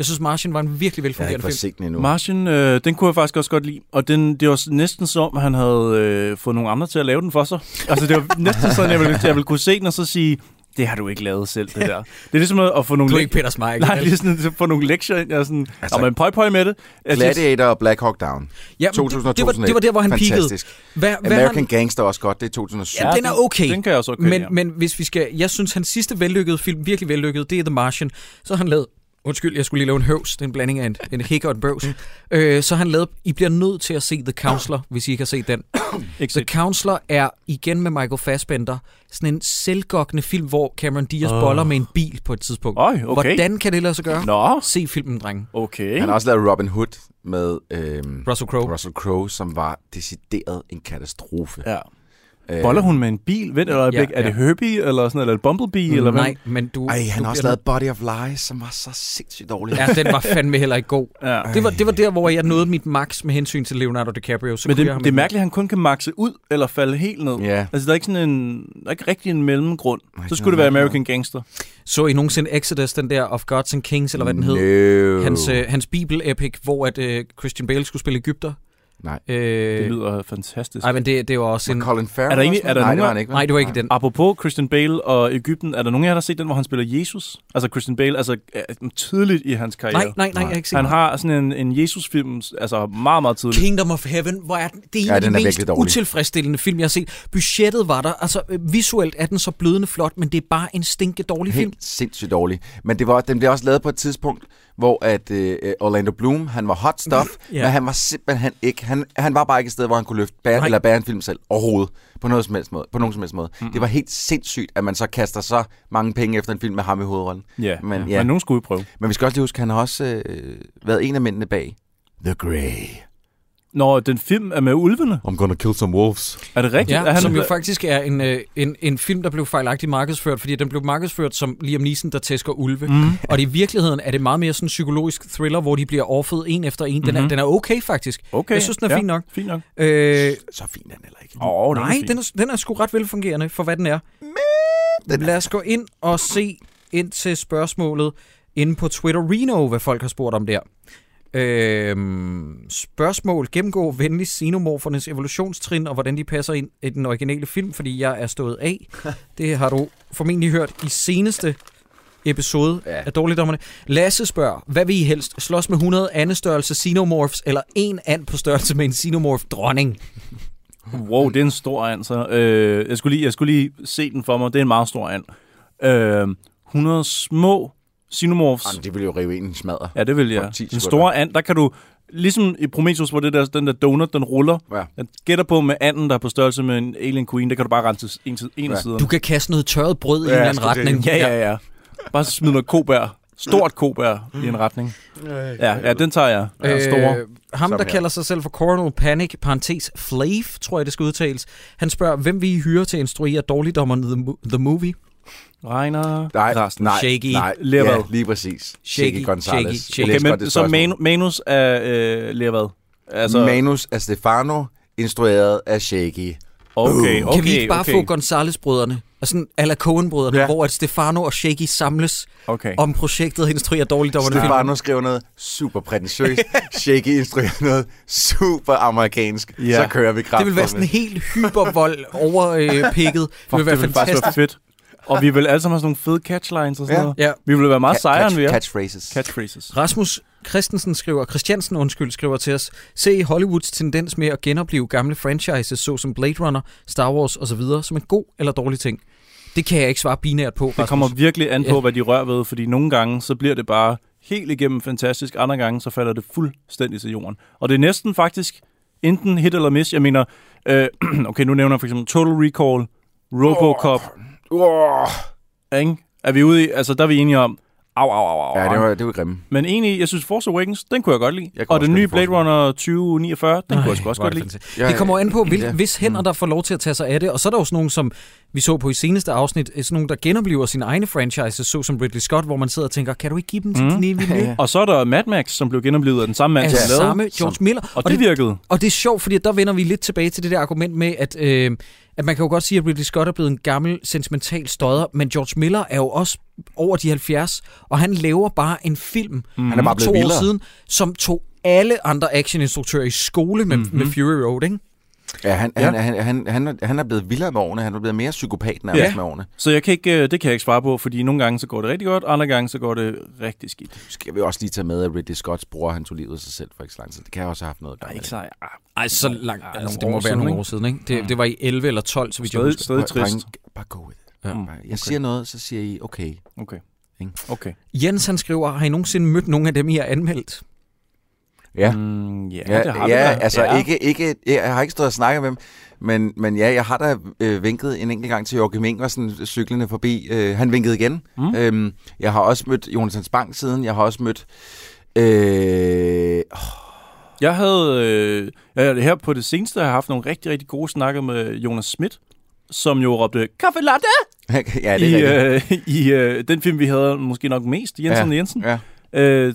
[SPEAKER 4] Jeg synes, Martian var en virkelig
[SPEAKER 5] Jeg har ikke
[SPEAKER 4] velfungerende
[SPEAKER 5] fået
[SPEAKER 4] film.
[SPEAKER 6] Martian, øh, den kunne jeg faktisk også godt lide. Og den, det var næsten som, at han havde øh, fået nogle andre til at lave den for sig. Altså, det var [LAUGHS] næsten sådan, jeg ville, jeg ville kunne se den og så sige, det har du ikke lavet selv, det der. Det er ligesom at at få nogle...
[SPEAKER 4] Du er ikke Peter Smeichel.
[SPEAKER 6] Nej, det er sådan at få nogle lektier ind. Jeg er sådan,
[SPEAKER 5] Altså-
[SPEAKER 6] altså, men pøj pøj med det. Jeg synes-
[SPEAKER 5] Gladiator og Black Hawk Down.
[SPEAKER 4] ja, men
[SPEAKER 5] 2000 og
[SPEAKER 4] det, det, var, det var der, hvor han peakede.
[SPEAKER 5] Fantastisk.
[SPEAKER 4] Hvad, hvad
[SPEAKER 5] American
[SPEAKER 4] han,
[SPEAKER 5] Gangster er også godt, det er 2007.
[SPEAKER 4] Ja, den er okay.
[SPEAKER 6] Den kan jeg også okay,
[SPEAKER 4] men,
[SPEAKER 6] ja.
[SPEAKER 4] men hvis vi skal... Jeg synes, hans sidste vellykkede film, virkelig vellykket, det er The Martian. Så har han lavet... Undskyld, jeg skulle lige lave en høvs. Det er en blanding af en, en hik og en bøvs. øh, så han lavet... I bliver nødt til at se The Counselor, hvis I ikke har set den. The. Counselor er igen med Michael Fassbender. Sådan en selvgokkende film, hvor Cameron Diaz oh. boller med en bil på et tidspunkt.
[SPEAKER 6] Øj, okay.
[SPEAKER 4] Hvordan kan det lade sig gøre?
[SPEAKER 6] Nå,
[SPEAKER 4] Se filmen, drenge.
[SPEAKER 6] okay.
[SPEAKER 5] Han har også lavet Robin Hood med øhm,
[SPEAKER 4] Russell Crowe.
[SPEAKER 5] Russell Crowe, som var decideret en katastrofe.
[SPEAKER 6] Ja.
[SPEAKER 5] Øh,
[SPEAKER 6] Boller hun med en bil? Vent et øjeblik.
[SPEAKER 4] Ja,
[SPEAKER 6] er det
[SPEAKER 4] ja.
[SPEAKER 6] Herbie, eller sådan noget, eller er Bumblebee, eller hvad?
[SPEAKER 4] Nej, men du...
[SPEAKER 5] Ej, han
[SPEAKER 4] du
[SPEAKER 5] har også lavet Body of Lies, som var så sindssygt dårlig.
[SPEAKER 4] Ja, den var fandme heller ikke god.
[SPEAKER 6] Ja.
[SPEAKER 4] Det var, det var der, hvor jeg nåede mit max med hensyn til Leonardo DiCaprio. Så
[SPEAKER 6] Men det, det er mærkeligt, at han kun kan makse ud eller falde helt ned.
[SPEAKER 5] Ja.
[SPEAKER 6] Altså, der er ikke sådan en, der er ikke rigtig en mellemgrund.
[SPEAKER 5] Nej,
[SPEAKER 6] Så skulle det være American Gangster.
[SPEAKER 4] Så I nogensinde Exodus, den der Of Gods and Kings, eller hvad den hed?
[SPEAKER 5] No.
[SPEAKER 4] Hans, øh, hans bibel-epic, hvor at, øh, Christian Bale skulle spille Ægypter.
[SPEAKER 5] Nej.
[SPEAKER 4] Øh,
[SPEAKER 6] Det lyder fantastisk.
[SPEAKER 4] Ej, men det, det var også en...
[SPEAKER 5] Colin Farrell
[SPEAKER 6] Er der egentlig- er der?
[SPEAKER 5] Nej,
[SPEAKER 6] nogen
[SPEAKER 5] det var
[SPEAKER 6] af-
[SPEAKER 5] han ikke.
[SPEAKER 4] Nej, det var ikke den.
[SPEAKER 6] Apropos Christian Bale og Ægypten, er der nogen af jer, der har set den, hvor han spiller Jesus? Altså Christian Bale, altså tydeligt i hans karriere.
[SPEAKER 4] Nej, nej, nej, jeg har ikke set
[SPEAKER 6] Han har sådan en, en Jesus-film, altså meget, meget tidligt.
[SPEAKER 4] Kingdom of Heaven, hvor er den? Det er en
[SPEAKER 5] Ja,
[SPEAKER 4] af de
[SPEAKER 5] den er
[SPEAKER 4] mest utilfredsstillende film, jeg har set. Budgettet var der. Altså, øh, visuelt er den så blødende flot, men det er bare en stinke dårlig film.
[SPEAKER 5] Helt sindssygt dårlig. Men det var, den blev også lavet på et tidspunkt, hvor at øh, Orlando Bloom, han var hot stuff,
[SPEAKER 4] Ja. [CLEARS THROAT]
[SPEAKER 5] ja. men han var simpelthen ikke, han, han var bare ikke et sted, hvor han kunne løfte bære,
[SPEAKER 4] Nej.
[SPEAKER 5] eller bære en film selv overhovedet, på noget som helst måde. På nogen som helst måde. Mm-hmm. Det var helt sindssygt, at man så kaster så mange penge efter en film med ham i hovedrollen.
[SPEAKER 6] Ja,
[SPEAKER 5] Men,
[SPEAKER 6] men,
[SPEAKER 5] ja.
[SPEAKER 6] men nogen skulle prøve.
[SPEAKER 5] Men vi skal også lige huske, han har også øh, været en af mændene bag The Grey.
[SPEAKER 6] Når den film er med ulvene,
[SPEAKER 5] I'm gonna kill some wolves.
[SPEAKER 6] er det rigtigt?
[SPEAKER 4] Ja,
[SPEAKER 6] er han,
[SPEAKER 4] som jo faktisk er en, øh, en, en film, der blev fejlagtigt markedsført, fordi den blev markedsført som Liam Neeson, der tæsker ulve. Mm. Og i virkeligheden er det meget mere sådan en psykologisk thriller, hvor de bliver overfødt en efter en. Den, er,
[SPEAKER 6] Mhm.
[SPEAKER 4] den er okay, faktisk.
[SPEAKER 6] Okay,
[SPEAKER 4] Jeg synes, den er
[SPEAKER 6] ja,
[SPEAKER 4] fin nok.
[SPEAKER 6] Fint nok.
[SPEAKER 4] Øh,
[SPEAKER 5] Så fin er den heller ikke.
[SPEAKER 6] Åh, oh,
[SPEAKER 4] nej, den er, den er sgu ret velfungerende for, hvad den er. Men Lad os gå ind og se ind til spørgsmålet inde på Twitter Reno, hvad folk har spurgt om der. Øhm, spørgsmål. Gennemgå venligst xenomorfernes evolutionstrin, og hvordan de passer ind i den originale film, fordi jeg er stået af. [LAUGHS] Det har du formentlig hørt i seneste episode ja. Af Dårligdommerne. Lasse spørger, hvad vil I helst? Slås med 100 andestørrelse xenomorphs, eller en and på størrelse med en xenomorph dronning?
[SPEAKER 6] Wow, det er en stor and, så. Øh, jeg, skulle lige, jeg skulle lige se den for mig. Det er en meget stor and. Øh, 100 små xenomorphs.
[SPEAKER 5] Jamen, det ville jo rive en smadre.
[SPEAKER 6] Ja, det vil jeg.
[SPEAKER 5] 10
[SPEAKER 6] Den store and, der kan du... Ligesom i Prometheus, hvor det der, den der donut, den ruller.
[SPEAKER 5] Ja.
[SPEAKER 6] Jeg gætter på med anden, der er på størrelse med en alien queen, der kan du bare rense en, til, en af
[SPEAKER 5] Ja.
[SPEAKER 6] siderne.
[SPEAKER 4] Du kan kaste noget tørret brød i
[SPEAKER 5] Ja,
[SPEAKER 4] en eller
[SPEAKER 5] jeg
[SPEAKER 4] anden retning.
[SPEAKER 6] Ja, ja, ja. Bare smid noget kobær. Stort kobær i en retning. Ja, ja den tager jeg. Ja, store.
[SPEAKER 4] Øh, ham, der kalder sig selv for Coronal Panic, parentes Flav, tror jeg, det skal udtales. Han spørger, hvem vil I hyre til at instruere dårligdommerne The Movie?
[SPEAKER 6] Regner.
[SPEAKER 5] Nej,
[SPEAKER 6] Carsten.
[SPEAKER 5] nej,
[SPEAKER 4] Shaky.
[SPEAKER 5] nej. Ja, lige præcis.
[SPEAKER 4] Shaky,
[SPEAKER 5] Shaky Gonzalez.
[SPEAKER 4] shaky, shaky.
[SPEAKER 6] Okay, men
[SPEAKER 5] det
[SPEAKER 6] så manu, manus af øh, Levad.
[SPEAKER 5] Altså... Manus af Stefano, instrueret af Shaky.
[SPEAKER 6] Okay, okay,
[SPEAKER 4] kan vi ikke bare
[SPEAKER 6] okay.
[SPEAKER 4] få Gonzales-brødrene? Altså sådan Ala Cohen-brødrene, ja. Hvor at Stefano og Shaky samles
[SPEAKER 6] Okay.
[SPEAKER 4] om projektet at instruere dårligdommerne.
[SPEAKER 5] Stefano skrev noget super prætentiøst. [LAUGHS] Shaky instruerer noget super amerikansk.
[SPEAKER 6] Ja.
[SPEAKER 5] Så kører vi kraft.
[SPEAKER 4] Det vil være sådan helt hypervold overpikket. det vil være
[SPEAKER 6] det vil faktisk
[SPEAKER 4] fantastisk.
[SPEAKER 6] være fedt. Og vi vil alle sammen have sådan nogle fede catchlines og sådan
[SPEAKER 5] Ja.
[SPEAKER 6] noget.
[SPEAKER 4] Ja.
[SPEAKER 6] Vi vil være meget sejere, end vi er.
[SPEAKER 5] Catchphrases.
[SPEAKER 6] Catchphrases.
[SPEAKER 4] Rasmus Christensen skriver, Christiansen undskyld, skriver til os, se Hollywoods tendens med at genopleve gamle franchises, såsom Blade Runner, Star Wars osv., som en god eller dårlig ting. Det kan jeg ikke svare binært på,
[SPEAKER 6] Det
[SPEAKER 4] Rasmus.
[SPEAKER 6] kommer virkelig an på,
[SPEAKER 4] Ja.
[SPEAKER 6] hvad de rører ved, fordi nogle gange, så bliver det bare helt igennem fantastisk, andre gange, så falder det fuldstændig til jorden. Og det er næsten faktisk enten hit eller miss. Jeg mener, øh, [CLEARS THROAT] okay, nu nævner jeg for eksempel Total Recall, Robocop,
[SPEAKER 5] Oh.
[SPEAKER 6] Ikke? Er vi ude i, altså der er vi enige om, au, au, au, au.
[SPEAKER 5] Ja, det var, det var grimme.
[SPEAKER 6] Men egentlig, jeg synes Force Awakens, den kunne jeg godt lide.
[SPEAKER 5] Jeg kunne
[SPEAKER 6] Og den
[SPEAKER 5] også
[SPEAKER 6] nye Blade Runner 2049, den kunne jeg også godt
[SPEAKER 4] det
[SPEAKER 6] lide.
[SPEAKER 4] fantastisk. Det kommer an på, hvil,
[SPEAKER 5] Ja.
[SPEAKER 4] hvis hænder, der får lov til at tage sig af det. Og så er der jo sådan nogen som vi så på i seneste afsnit, øh, sådan nogle, der genoplever sine egne franchises, så som Ridley Scott, hvor man sidder og tænker, kan du ikke give dem til
[SPEAKER 6] Mm.
[SPEAKER 4] mm. Denis Villeneuve?
[SPEAKER 6] Og så er der Mad Max, som blev genoplevet af den samme mand,
[SPEAKER 4] Altså
[SPEAKER 6] som lavede.
[SPEAKER 4] samme George Miller.
[SPEAKER 6] Og det virkede.
[SPEAKER 4] Og det er sjovt, fordi der vender vi lidt tilbage til det der argument med, at, øh, at man kan jo godt sige, at Ridley Scott er blevet en gammel, sentimental stodder, men George Miller er jo også over de 70, og han laver bare en film
[SPEAKER 5] Han er bare
[SPEAKER 4] to år
[SPEAKER 5] vildere.
[SPEAKER 4] siden, som tog alle andre actioninstruktører i skole med, mm-hmm. med Fury Road, ikke?
[SPEAKER 5] Ja, han,
[SPEAKER 6] Ja.
[SPEAKER 5] ja. Han, han, han, han, er- han er blevet vildere med årene. Han er blevet mere psykopat nærmest
[SPEAKER 6] Ja.
[SPEAKER 5] med årene.
[SPEAKER 6] Så jeg kan ikke, øh, det kan jeg ikke svare på, fordi nogle gange så går det rigtig godt, andre gange så går det rigtig skidt.
[SPEAKER 5] Skal vi også lige tage med, at Ridley Scotts bror, han tog livet af sig selv for ikke så lang tid. Det kan også have haft noget at gøre med det.
[SPEAKER 6] så... Ah,
[SPEAKER 4] Ej, så langt.
[SPEAKER 6] Ja,
[SPEAKER 4] Altså,
[SPEAKER 6] nogle
[SPEAKER 4] det må være
[SPEAKER 6] siden,
[SPEAKER 4] nogle
[SPEAKER 6] ikke?
[SPEAKER 4] år siden, ikke? Det, det var i 11 eller 12, så vidt jeg husker.
[SPEAKER 6] stadig trist.
[SPEAKER 5] Bare go with it.
[SPEAKER 4] Ja.
[SPEAKER 6] Mm,
[SPEAKER 5] Jeg
[SPEAKER 6] okay.
[SPEAKER 5] siger noget, så siger I, okay.
[SPEAKER 6] Okay.
[SPEAKER 5] Ikke?
[SPEAKER 6] Okay.
[SPEAKER 4] Jens, han skriver, har I nogensinde mødt nogle af dem, I har anmeldt?
[SPEAKER 5] Ja.
[SPEAKER 6] Mm, ja,
[SPEAKER 5] Ja,
[SPEAKER 6] det har vi
[SPEAKER 5] ja
[SPEAKER 6] da.
[SPEAKER 5] altså
[SPEAKER 6] ja.
[SPEAKER 5] Ikke, ikke, jeg har ikke stået og snakket med dem, men, men ja, jeg har da øh, vinket en enkelt gang til Joachim Ingersen cyklende forbi. Øh, han vinkede igen.
[SPEAKER 6] Mm.
[SPEAKER 5] Øhm, jeg har også mødt Jonathan Spang siden. Jeg har også mødt... Øh,
[SPEAKER 6] Jeg havde øh, jeg, her på det seneste har jeg haft nogle rigtig, rigtig gode snakker med Jonas Schmidt, som jo råbte kaffe latte [LAUGHS]
[SPEAKER 5] ja, det er
[SPEAKER 6] i, øh, [LAUGHS] i øh, den film, vi havde måske nok mest, Jensen
[SPEAKER 5] Ja.
[SPEAKER 6] Jensen.
[SPEAKER 5] Ja.
[SPEAKER 6] Øh,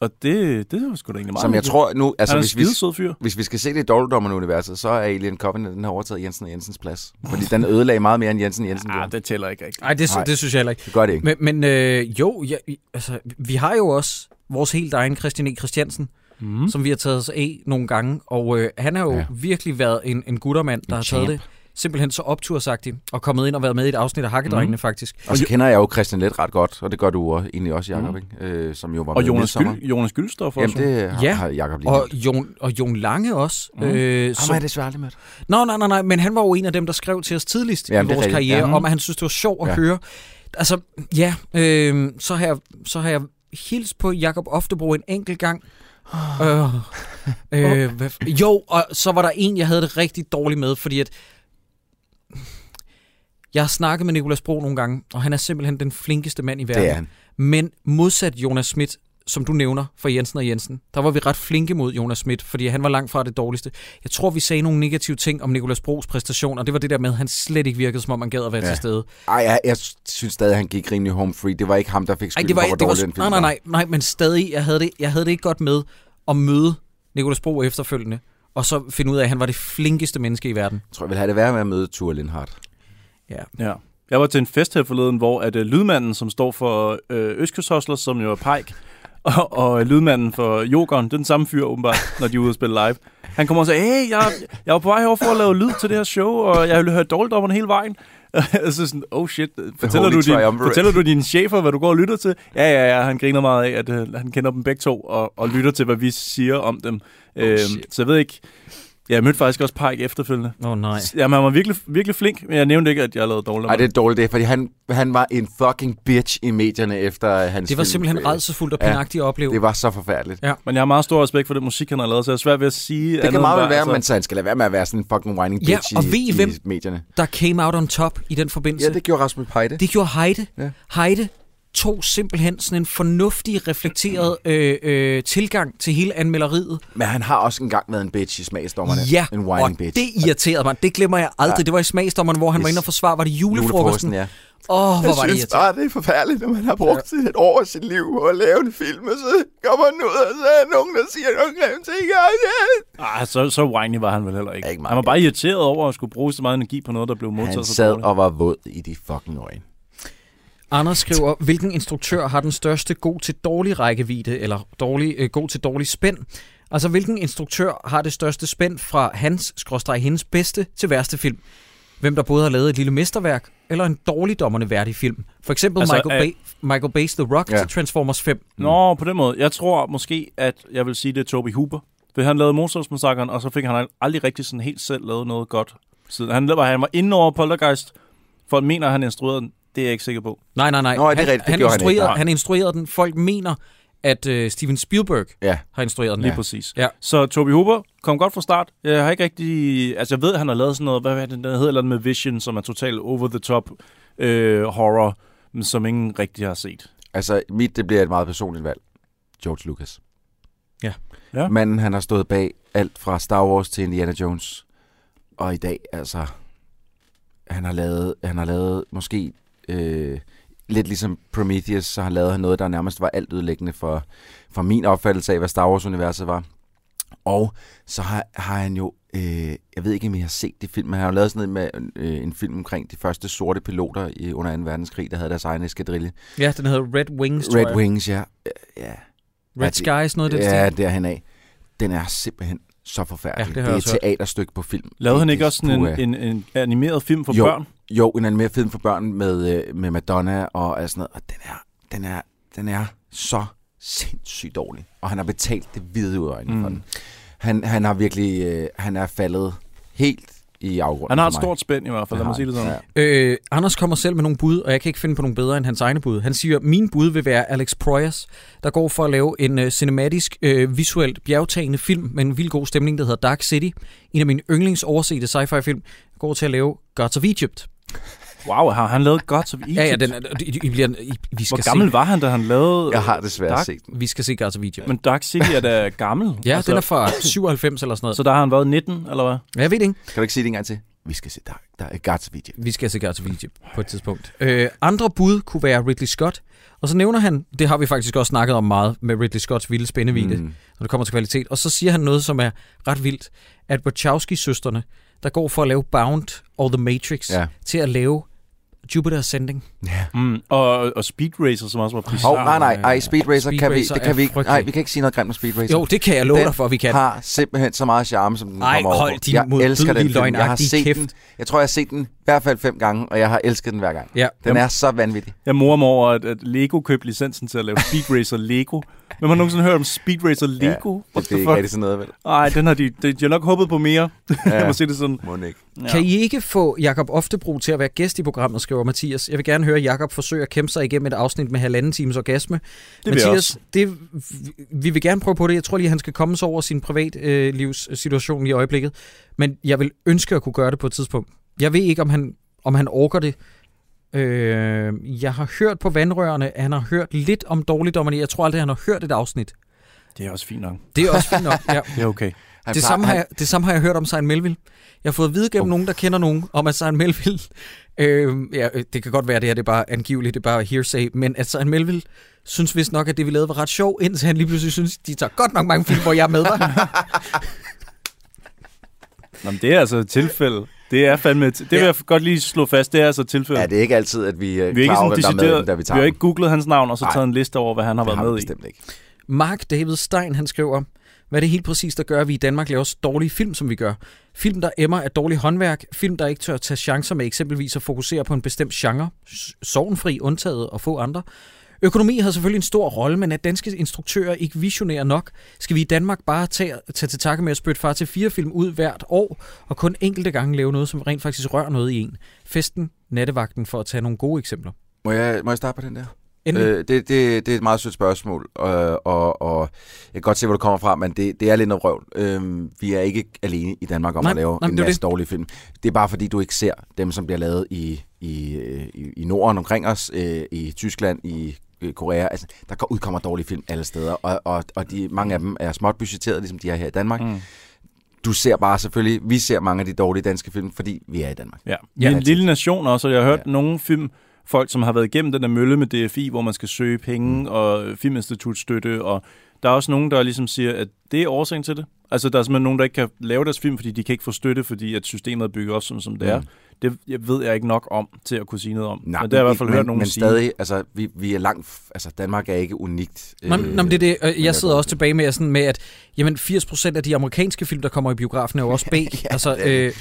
[SPEAKER 6] og det, det var sgu da egentlig meget
[SPEAKER 5] Som jeg tror nu... Altså,
[SPEAKER 6] er
[SPEAKER 5] hvis, vi,
[SPEAKER 6] fyr.
[SPEAKER 5] hvis vi skal se det i Dårligdommerne-universet, så er Alien Covenant, den har overtaget Jensen og Jensens plads. Fordi den ødelagde meget mere, end Jensen og Jensen
[SPEAKER 6] Ah,
[SPEAKER 5] gjorde.
[SPEAKER 6] det tæller ikke rigtigt.
[SPEAKER 4] Nej, det,
[SPEAKER 5] Nej.
[SPEAKER 4] det synes jeg heller ikke.
[SPEAKER 5] Det gør det ikke.
[SPEAKER 4] Men, men øh, jo, ja, altså, vi har jo også vores helt egen Christian E. Christiansen,
[SPEAKER 6] Mm.
[SPEAKER 4] som vi har taget os af nogle gange. Og øh, han har jo
[SPEAKER 5] Ja.
[SPEAKER 4] ja. virkelig været en, en guttermand, der
[SPEAKER 5] En
[SPEAKER 4] har taget
[SPEAKER 5] champ.
[SPEAKER 4] det simpelthen så optursagtigt og kommet ind og været med i et afsnit af Hakkedrengene, mm. faktisk.
[SPEAKER 5] Og så kender jeg jo Christian Let ret godt, og det gør du også, egentlig også, Jacob,
[SPEAKER 6] Mm.
[SPEAKER 5] ikke? Øh, som jo var
[SPEAKER 6] Og
[SPEAKER 5] med i
[SPEAKER 6] Jonas. Gyld, Jonas Gyldstof også.
[SPEAKER 5] Jamen, det har,
[SPEAKER 4] Ja.
[SPEAKER 5] har Jacob lige
[SPEAKER 4] Og. Jon, og Jon Lange også.
[SPEAKER 6] Mm.
[SPEAKER 4] Øh,
[SPEAKER 5] Ham har jeg desværre aldrig mødt.
[SPEAKER 4] Nå, nej, nej, nej, men han var jo en af dem, der skrev til os tidligst
[SPEAKER 5] Jamen,
[SPEAKER 4] i vores
[SPEAKER 5] rigtigt.
[SPEAKER 4] karriere,
[SPEAKER 6] Ja.
[SPEAKER 4] om at han synes, det var sjovt at
[SPEAKER 5] Ja.
[SPEAKER 4] høre. Altså, ja, øh, så, har jeg, så har jeg hilst på Jakob Oftebro en enkelt gang. Øh, [LAUGHS] øh, hvad, f- jo, og så var der en, jeg havde det rigtig dårligt med, fordi at jeg har snakket med Nikolas Bro nogle gange, og han er simpelthen den flinkeste mand i verden.
[SPEAKER 5] Det er han.
[SPEAKER 4] Men modsat Jonas Schmidt, som du nævner for Jensen og Jensen, der var vi ret flinke mod Jonas Schmidt, fordi han var langt fra det dårligste. Jeg tror, vi sagde nogle negative ting om Nikolas Bros præstation, og det var det der med, at han slet ikke virkede, som om man gad at være
[SPEAKER 5] Ja.
[SPEAKER 4] til stede.
[SPEAKER 5] Ej, jeg, jeg synes stadig, han gik rimelig home free. Det var ikke ham, der fik
[SPEAKER 4] Ej,
[SPEAKER 5] skylden
[SPEAKER 4] det var,
[SPEAKER 5] for, hvor
[SPEAKER 4] det var,
[SPEAKER 5] dårlig film
[SPEAKER 4] nej, nej,
[SPEAKER 5] var.
[SPEAKER 4] nej, nej, men stadig, jeg havde, det, jeg havde det ikke godt med at møde Nikolas Bro efterfølgende, og så finde ud af, at han var det flinkeste menneske i verden.
[SPEAKER 5] Jeg tror, jeg vil have det værre med at møde Ture Lindhardt.
[SPEAKER 4] Ja.
[SPEAKER 6] Ja. Jeg var til en fest her forleden, hvor at, uh, lydmanden, som står for øh, Østkyst Hustlers, som jo er Pike, [LAUGHS] og, og lydmanden for Jokeren, det er den samme fyr åbenbart, når de er ude og spille live. Han kommer og siger, hey, jeg, jeg var på vej herover for at lave lyd til det her show, og jeg ville høre dårligdommerne hele vejen. [LAUGHS] så sådan, oh shit, fortæller du, din, fortæller du dine chefer, hvad du går og lytter til? Ja, ja, ja, han griner meget af, at uh, han kender dem begge to, og, og lytter til, hvad vi siger om dem.
[SPEAKER 5] Oh,
[SPEAKER 6] øhm,
[SPEAKER 5] shit.
[SPEAKER 6] så jeg ved ikke, jeg mødte faktisk også Pike efterfølgende.
[SPEAKER 4] Åh oh, nej.
[SPEAKER 6] Jamen, han var virkelig, virkelig flink, men jeg nævnte ikke, at jeg lavede dårligt.
[SPEAKER 5] Ej, det er dårligt det, fordi han, han var en fucking bitch i medierne efter hans
[SPEAKER 4] Det var
[SPEAKER 5] film.
[SPEAKER 4] simpelthen redselsfuldt og
[SPEAKER 5] Ja,
[SPEAKER 4] pinagtigt at opleve.
[SPEAKER 5] Det var så forfærdeligt.
[SPEAKER 6] Men jeg har meget stor respekt for den musik, han har lavet, så jeg er svært ved at sige...
[SPEAKER 5] Det kan meget vel være, men så han skal lade være med at være sådan en fucking whining
[SPEAKER 4] Ja,
[SPEAKER 5] bitch
[SPEAKER 4] og
[SPEAKER 5] i,
[SPEAKER 4] ved I
[SPEAKER 5] i
[SPEAKER 4] hvem-
[SPEAKER 5] medierne.
[SPEAKER 4] Der came out on top i den forbindelse.
[SPEAKER 5] Ja, det gjorde Rasmus Peide.
[SPEAKER 4] Det gjorde Heide.
[SPEAKER 5] Ja.
[SPEAKER 4] Ja. Heide tog simpelthen sådan en fornuftig, reflekteret øh, øh, tilgang til hele anmelderiet.
[SPEAKER 5] Men han har også engang været en bitch i smagsdommerne.
[SPEAKER 4] Ja,
[SPEAKER 5] En
[SPEAKER 4] og
[SPEAKER 5] whining bitch.
[SPEAKER 4] det irriterede mig. Det glemmer jeg aldrig.
[SPEAKER 5] Ja.
[SPEAKER 4] Det var i smagsdommeren, hvor han
[SPEAKER 5] Yes.
[SPEAKER 4] var inde og forsvare. Var det julefrokosten?
[SPEAKER 5] ja.
[SPEAKER 4] Åh, oh, hvor var det irriterende.
[SPEAKER 5] det er forfærdeligt, når man har brugt ja. et år af sit liv på at lave en film, og så kommer man ud, og så er der nogen, der siger nogle grimme ting. Og det.
[SPEAKER 6] Ah, så, så whiny var han vel heller ikke.
[SPEAKER 5] Ikke meget.
[SPEAKER 6] han var bare irriteret over at skulle bruge så meget energi på noget, der blev modtaget
[SPEAKER 5] Han sad og var våd i de fucking øjne.
[SPEAKER 4] Anders skriver, hvilken instruktør har den største god til dårlig rækkevidde, eller dårlig, øh, god til dårlig spænd? Altså, hvilken instruktør har det største spænd fra hans, skråstreg hendes bedste til værste film? Hvem der både har lavet et lille mesterværk, eller en dårligdommerne værdig film? For eksempel
[SPEAKER 6] Altså,
[SPEAKER 4] Michael,
[SPEAKER 6] øh,
[SPEAKER 4] Bay, Michael Bay's The Rock
[SPEAKER 5] Ja.
[SPEAKER 4] til Transformers 5.
[SPEAKER 6] Nå, på den måde. Jeg tror måske, at jeg vil sige, det er Toby Hooper. For han lavede Monsters og så fik han aldrig rigtig sådan helt selv lavet noget godt. Siden. Han, var, han var inde over Poltergeist. Folk mener, at han instruerede den. Det er jeg ikke sikker på.
[SPEAKER 4] Nej, nej, nej.
[SPEAKER 5] Nå, er det
[SPEAKER 4] han,
[SPEAKER 5] rigtigt? Det
[SPEAKER 4] han,
[SPEAKER 5] han
[SPEAKER 4] instruerede,
[SPEAKER 6] Nej.
[SPEAKER 4] han instruerede den. Folk mener, at øh, Steven Spielberg
[SPEAKER 5] Ja.
[SPEAKER 4] har instrueret den.
[SPEAKER 6] Lige
[SPEAKER 5] Ja.
[SPEAKER 6] præcis.
[SPEAKER 4] Ja.
[SPEAKER 6] Så Toby Hooper kom godt fra start. Jeg har ikke rigtig... Altså, jeg ved, at han har lavet sådan noget... Hvad er det, der hedder? Andet med Vision, som er totalt over-the-top øh, horror, men som ingen rigtig har set.
[SPEAKER 5] Altså, mit, det bliver et meget personligt valg. George Lucas.
[SPEAKER 4] Ja.
[SPEAKER 6] Ja.
[SPEAKER 5] Manden, han har stået bag alt fra Star Wars til Indiana Jones. Og i dag, altså... han har lavet, han har lavet måske øh, lidt ligesom Prometheus, så har han lavet noget, der nærmest var alt ødelæggende for, for min opfattelse af, hvad Star Wars-universet var. Og så har, har han jo, øh, jeg ved ikke, om I har set det film, men han har jo lavet sådan noget med øh, en film omkring de første sorte piloter i, under 2. verdenskrig, der havde deres egen eskadrille.
[SPEAKER 4] Ja, den hedder Red Wings, tror
[SPEAKER 5] Red
[SPEAKER 4] jeg.
[SPEAKER 5] Wings, ja. Ja,
[SPEAKER 4] Red
[SPEAKER 5] det-
[SPEAKER 4] Skies, noget af den
[SPEAKER 5] ja
[SPEAKER 4] stil.
[SPEAKER 5] derhen af. Den er simpelthen så forfærdelig.
[SPEAKER 4] Ja, det
[SPEAKER 5] det, er et teaterstykke på film.
[SPEAKER 6] Lavede han
[SPEAKER 5] Det-
[SPEAKER 6] ikke
[SPEAKER 5] det-
[SPEAKER 6] også sådan en, en, en animeret film for
[SPEAKER 5] Jo.
[SPEAKER 6] børn?
[SPEAKER 5] Jo, en anden mere film for børn med, øh, med Madonna og alt sådan noget. Og den er, den er, den er så sindssygt dårlig. Og han har betalt det hvide ud af øjnene mm. for den. Han, han har virkelig, øh, han er faldet helt i afgrunden
[SPEAKER 6] Han har et stort spænd i hvert fald, lad mig sige det sådan.
[SPEAKER 5] Ja.
[SPEAKER 4] Øh, Anders kommer selv med nogle bud, og jeg kan ikke finde på nogle bedre end hans egne bud. Han siger, min bud vil være Alex Proyas, der går for at lave en uh, cinematisk, uh, visuelt bjergtagende film med en vild god stemning, der hedder Dark City. En af mine yndlings oversete sci-fi film går til at lave Gods of Egypt.
[SPEAKER 6] Wow, har han lavet Gods of Egypt?
[SPEAKER 4] Ja, ja, den, er- I, I, bliver, I, vi skal
[SPEAKER 6] Hvor gammel
[SPEAKER 4] se,
[SPEAKER 6] var han, da han lavede...
[SPEAKER 5] Jeg har desværre
[SPEAKER 6] Dark-
[SPEAKER 5] set den.
[SPEAKER 4] Vi skal se Gods of Egypt.
[SPEAKER 6] Men Dark City er da gammel.
[SPEAKER 4] ja, altså, den er fra 97 eller sådan noget.
[SPEAKER 6] Så der har han været 19, eller hvad?
[SPEAKER 4] Ja, jeg ved det ikke.
[SPEAKER 5] Kan du ikke sige det en gang til? Vi skal se der, der er Guards of Egypt.
[SPEAKER 4] Vi skal se Gods of Egypt på et tidspunkt. Øh, andre bud kunne være Ridley Scott. Og så nævner han, det har vi faktisk også snakket om meget, med Ridley Scotts vilde spændevide. Mm. når det kommer til kvalitet. Og så siger han noget, som er ret vildt, at Wachowski-søsterne, der går for at lave Bound og The Matrix,
[SPEAKER 5] Ja.
[SPEAKER 4] til at lave Jupiter Ascending.
[SPEAKER 5] ja.
[SPEAKER 6] Mm, og, og Speed Racer, som også var præcis.
[SPEAKER 5] Hov, nej, nej, ej, Speed Racer,
[SPEAKER 4] Speed
[SPEAKER 5] kan vi,
[SPEAKER 4] Racer
[SPEAKER 5] det kan vi ikke. Nej, vi kan ikke sige noget grimt om Speed Racer.
[SPEAKER 4] Jo, det kan jeg love
[SPEAKER 5] Den
[SPEAKER 4] dig for, at vi kan.
[SPEAKER 5] har simpelthen så meget charme, som den
[SPEAKER 4] Ej,
[SPEAKER 5] kommer over
[SPEAKER 4] hold
[SPEAKER 5] på.
[SPEAKER 4] din
[SPEAKER 5] Jeg elsker den film. Jeg har
[SPEAKER 4] løgnagtige
[SPEAKER 5] set
[SPEAKER 4] kæft.
[SPEAKER 5] den. Jeg tror, jeg har set den hvert fald fem gange, og jeg har elsket den hver gang.
[SPEAKER 4] Ja.
[SPEAKER 5] Den er så vanvittig.
[SPEAKER 6] Jeg morer mig over, at, at Lego købte licensen til at lave Speed Racer Lego. Men har nogensinde hørt om Speed Racer Lego?
[SPEAKER 5] Ja,
[SPEAKER 6] What
[SPEAKER 5] det, det er ikke rigtig sådan noget, vel?
[SPEAKER 6] Ej, den har de, de, de har nok håbet på mere. [LAUGHS] jeg må sige det sådan.
[SPEAKER 5] Må ikke.
[SPEAKER 6] Ja.
[SPEAKER 4] Kan I ikke få Jakob Oftebro til at være gæst i programmet, skriver Mathias. Jeg vil gerne høre Jakob forsøge at kæmpe sig igennem et afsnit med halvanden times orgasme.
[SPEAKER 6] Det vil jeg
[SPEAKER 4] Mathias,
[SPEAKER 6] også.
[SPEAKER 4] det, vi vil gerne prøve på det. Jeg tror lige, han skal komme sig over sin privatlivssituation i øjeblikket. Men jeg vil ønske at kunne gøre det på et tidspunkt. Jeg ved ikke, om han, om han orker det. Øh, jeg har hørt på vandrørene, at han har hørt lidt om dårligdommerne. Jeg tror aldrig, han har hørt et afsnit.
[SPEAKER 6] Det er også fint nok.
[SPEAKER 4] Det er også fint nok. Ja. [LAUGHS]
[SPEAKER 6] Det er okay.
[SPEAKER 5] Han
[SPEAKER 4] Det samme, har jeg, det samme har jeg hørt om Sein Melville. Jeg har fået at vide gennem
[SPEAKER 5] Oh.
[SPEAKER 4] nogen, der kender nogen, om at Sein Melville... [LAUGHS] Øh, ja, det kan godt være, det her det er bare angiveligt, det er bare hearsay, men at Sein Melville synes vist nok, at det vi lavede var ret sjov, indtil han lige pludselig synes, de tager godt nok mange film, hvor jeg er med. [LAUGHS]
[SPEAKER 6] Nå, men det er altså et tilfælde. Det er fandme... et- Det vil
[SPEAKER 4] Ja.
[SPEAKER 6] jeg godt lige slå fast. Det er altså et tilfælde.
[SPEAKER 5] Ja, det er ikke altid, at vi er
[SPEAKER 6] vi er ikke
[SPEAKER 5] klar over,
[SPEAKER 6] sådan
[SPEAKER 5] er med,
[SPEAKER 6] decideret,
[SPEAKER 5] da vi
[SPEAKER 6] vi
[SPEAKER 5] tager
[SPEAKER 6] har ikke googlet hans navn, og så
[SPEAKER 5] Nej.
[SPEAKER 6] taget en liste over, hvad han har været
[SPEAKER 5] har vi
[SPEAKER 6] med i.
[SPEAKER 5] ikke.
[SPEAKER 4] Mark David Stein, han skriver, hvad er det helt præcis, der gør, at vi i Danmark laver så dårlige film, som vi gør? Film, der emmer af dårlig håndværk, film, der ikke tør tage chancer med eksempelvis at fokusere på en bestemt genre, sorgenfri, undtaget og få andre. Økonomi har selvfølgelig en stor rolle, men er danske instruktører ikke visionære nok? Skal vi i Danmark bare tage, tage til takke med at spytte far til fire film ud hvert år, og kun enkelte gange lave noget, som rent faktisk rører noget i en? Festen, nattevagten, for at tage nogle gode eksempler.
[SPEAKER 5] Må jeg, må jeg starte på den der?
[SPEAKER 4] Endelig.
[SPEAKER 5] Øh, det, det, det er et meget sødt spørgsmål, og, og, og jeg kan godt se, hvor du kommer fra, men det, det er lidt noget røvl. Øhm, vi er ikke alene i Danmark om
[SPEAKER 4] Nej,
[SPEAKER 5] at lave
[SPEAKER 4] nej,
[SPEAKER 5] en masse
[SPEAKER 4] det.
[SPEAKER 5] dårlige film. Det er bare fordi, du ikke ser dem, som bliver lavet i, i, øh, i, i Norden omkring os, øh, i Tyskland, i øh, Korea. Altså, der går- udkommer dårlige film alle steder, og, og, og de, mange af dem er småt budgetteret, ligesom de er her i Danmark.
[SPEAKER 6] Mm.
[SPEAKER 5] Du ser bare selvfølgelig, vi ser mange af de dårlige danske film, fordi vi er i Danmark.
[SPEAKER 6] Ja, vi er en lille nation også, og jeg har hørt
[SPEAKER 5] Ja.
[SPEAKER 6] nogle film, folk som har været igennem den der mølle med DFI, hvor man skal søge penge
[SPEAKER 5] Mm.
[SPEAKER 6] og filminstitutstøtte, og der er også nogen, der ligesom siger, at det er årsagen til det. Altså, der er simpelthen nogen, der ikke kan lave deres film, fordi de kan ikke få støtte, fordi at systemet er bygget op, som, som det er.
[SPEAKER 5] Mm.
[SPEAKER 6] Det jeg ved jeg ikke nok om til at kunne sige noget om.
[SPEAKER 5] Nej,
[SPEAKER 6] men det har jeg i hvert fald
[SPEAKER 5] men,
[SPEAKER 6] hørt nogen
[SPEAKER 5] men
[SPEAKER 6] sige.
[SPEAKER 5] stadig, altså, vi, vi er langt, altså, Danmark er ikke unikt.
[SPEAKER 4] Nå, men- nå, men det er det. øh,
[SPEAKER 5] men
[SPEAKER 4] Jeg sidder
[SPEAKER 5] er
[SPEAKER 4] også tilbage med, sådan med at jamen 80% af de amerikanske film, der kommer i biografen, er jo også B. [LAUGHS]
[SPEAKER 5] Ja,
[SPEAKER 4] altså,
[SPEAKER 5] er
[SPEAKER 4] øh,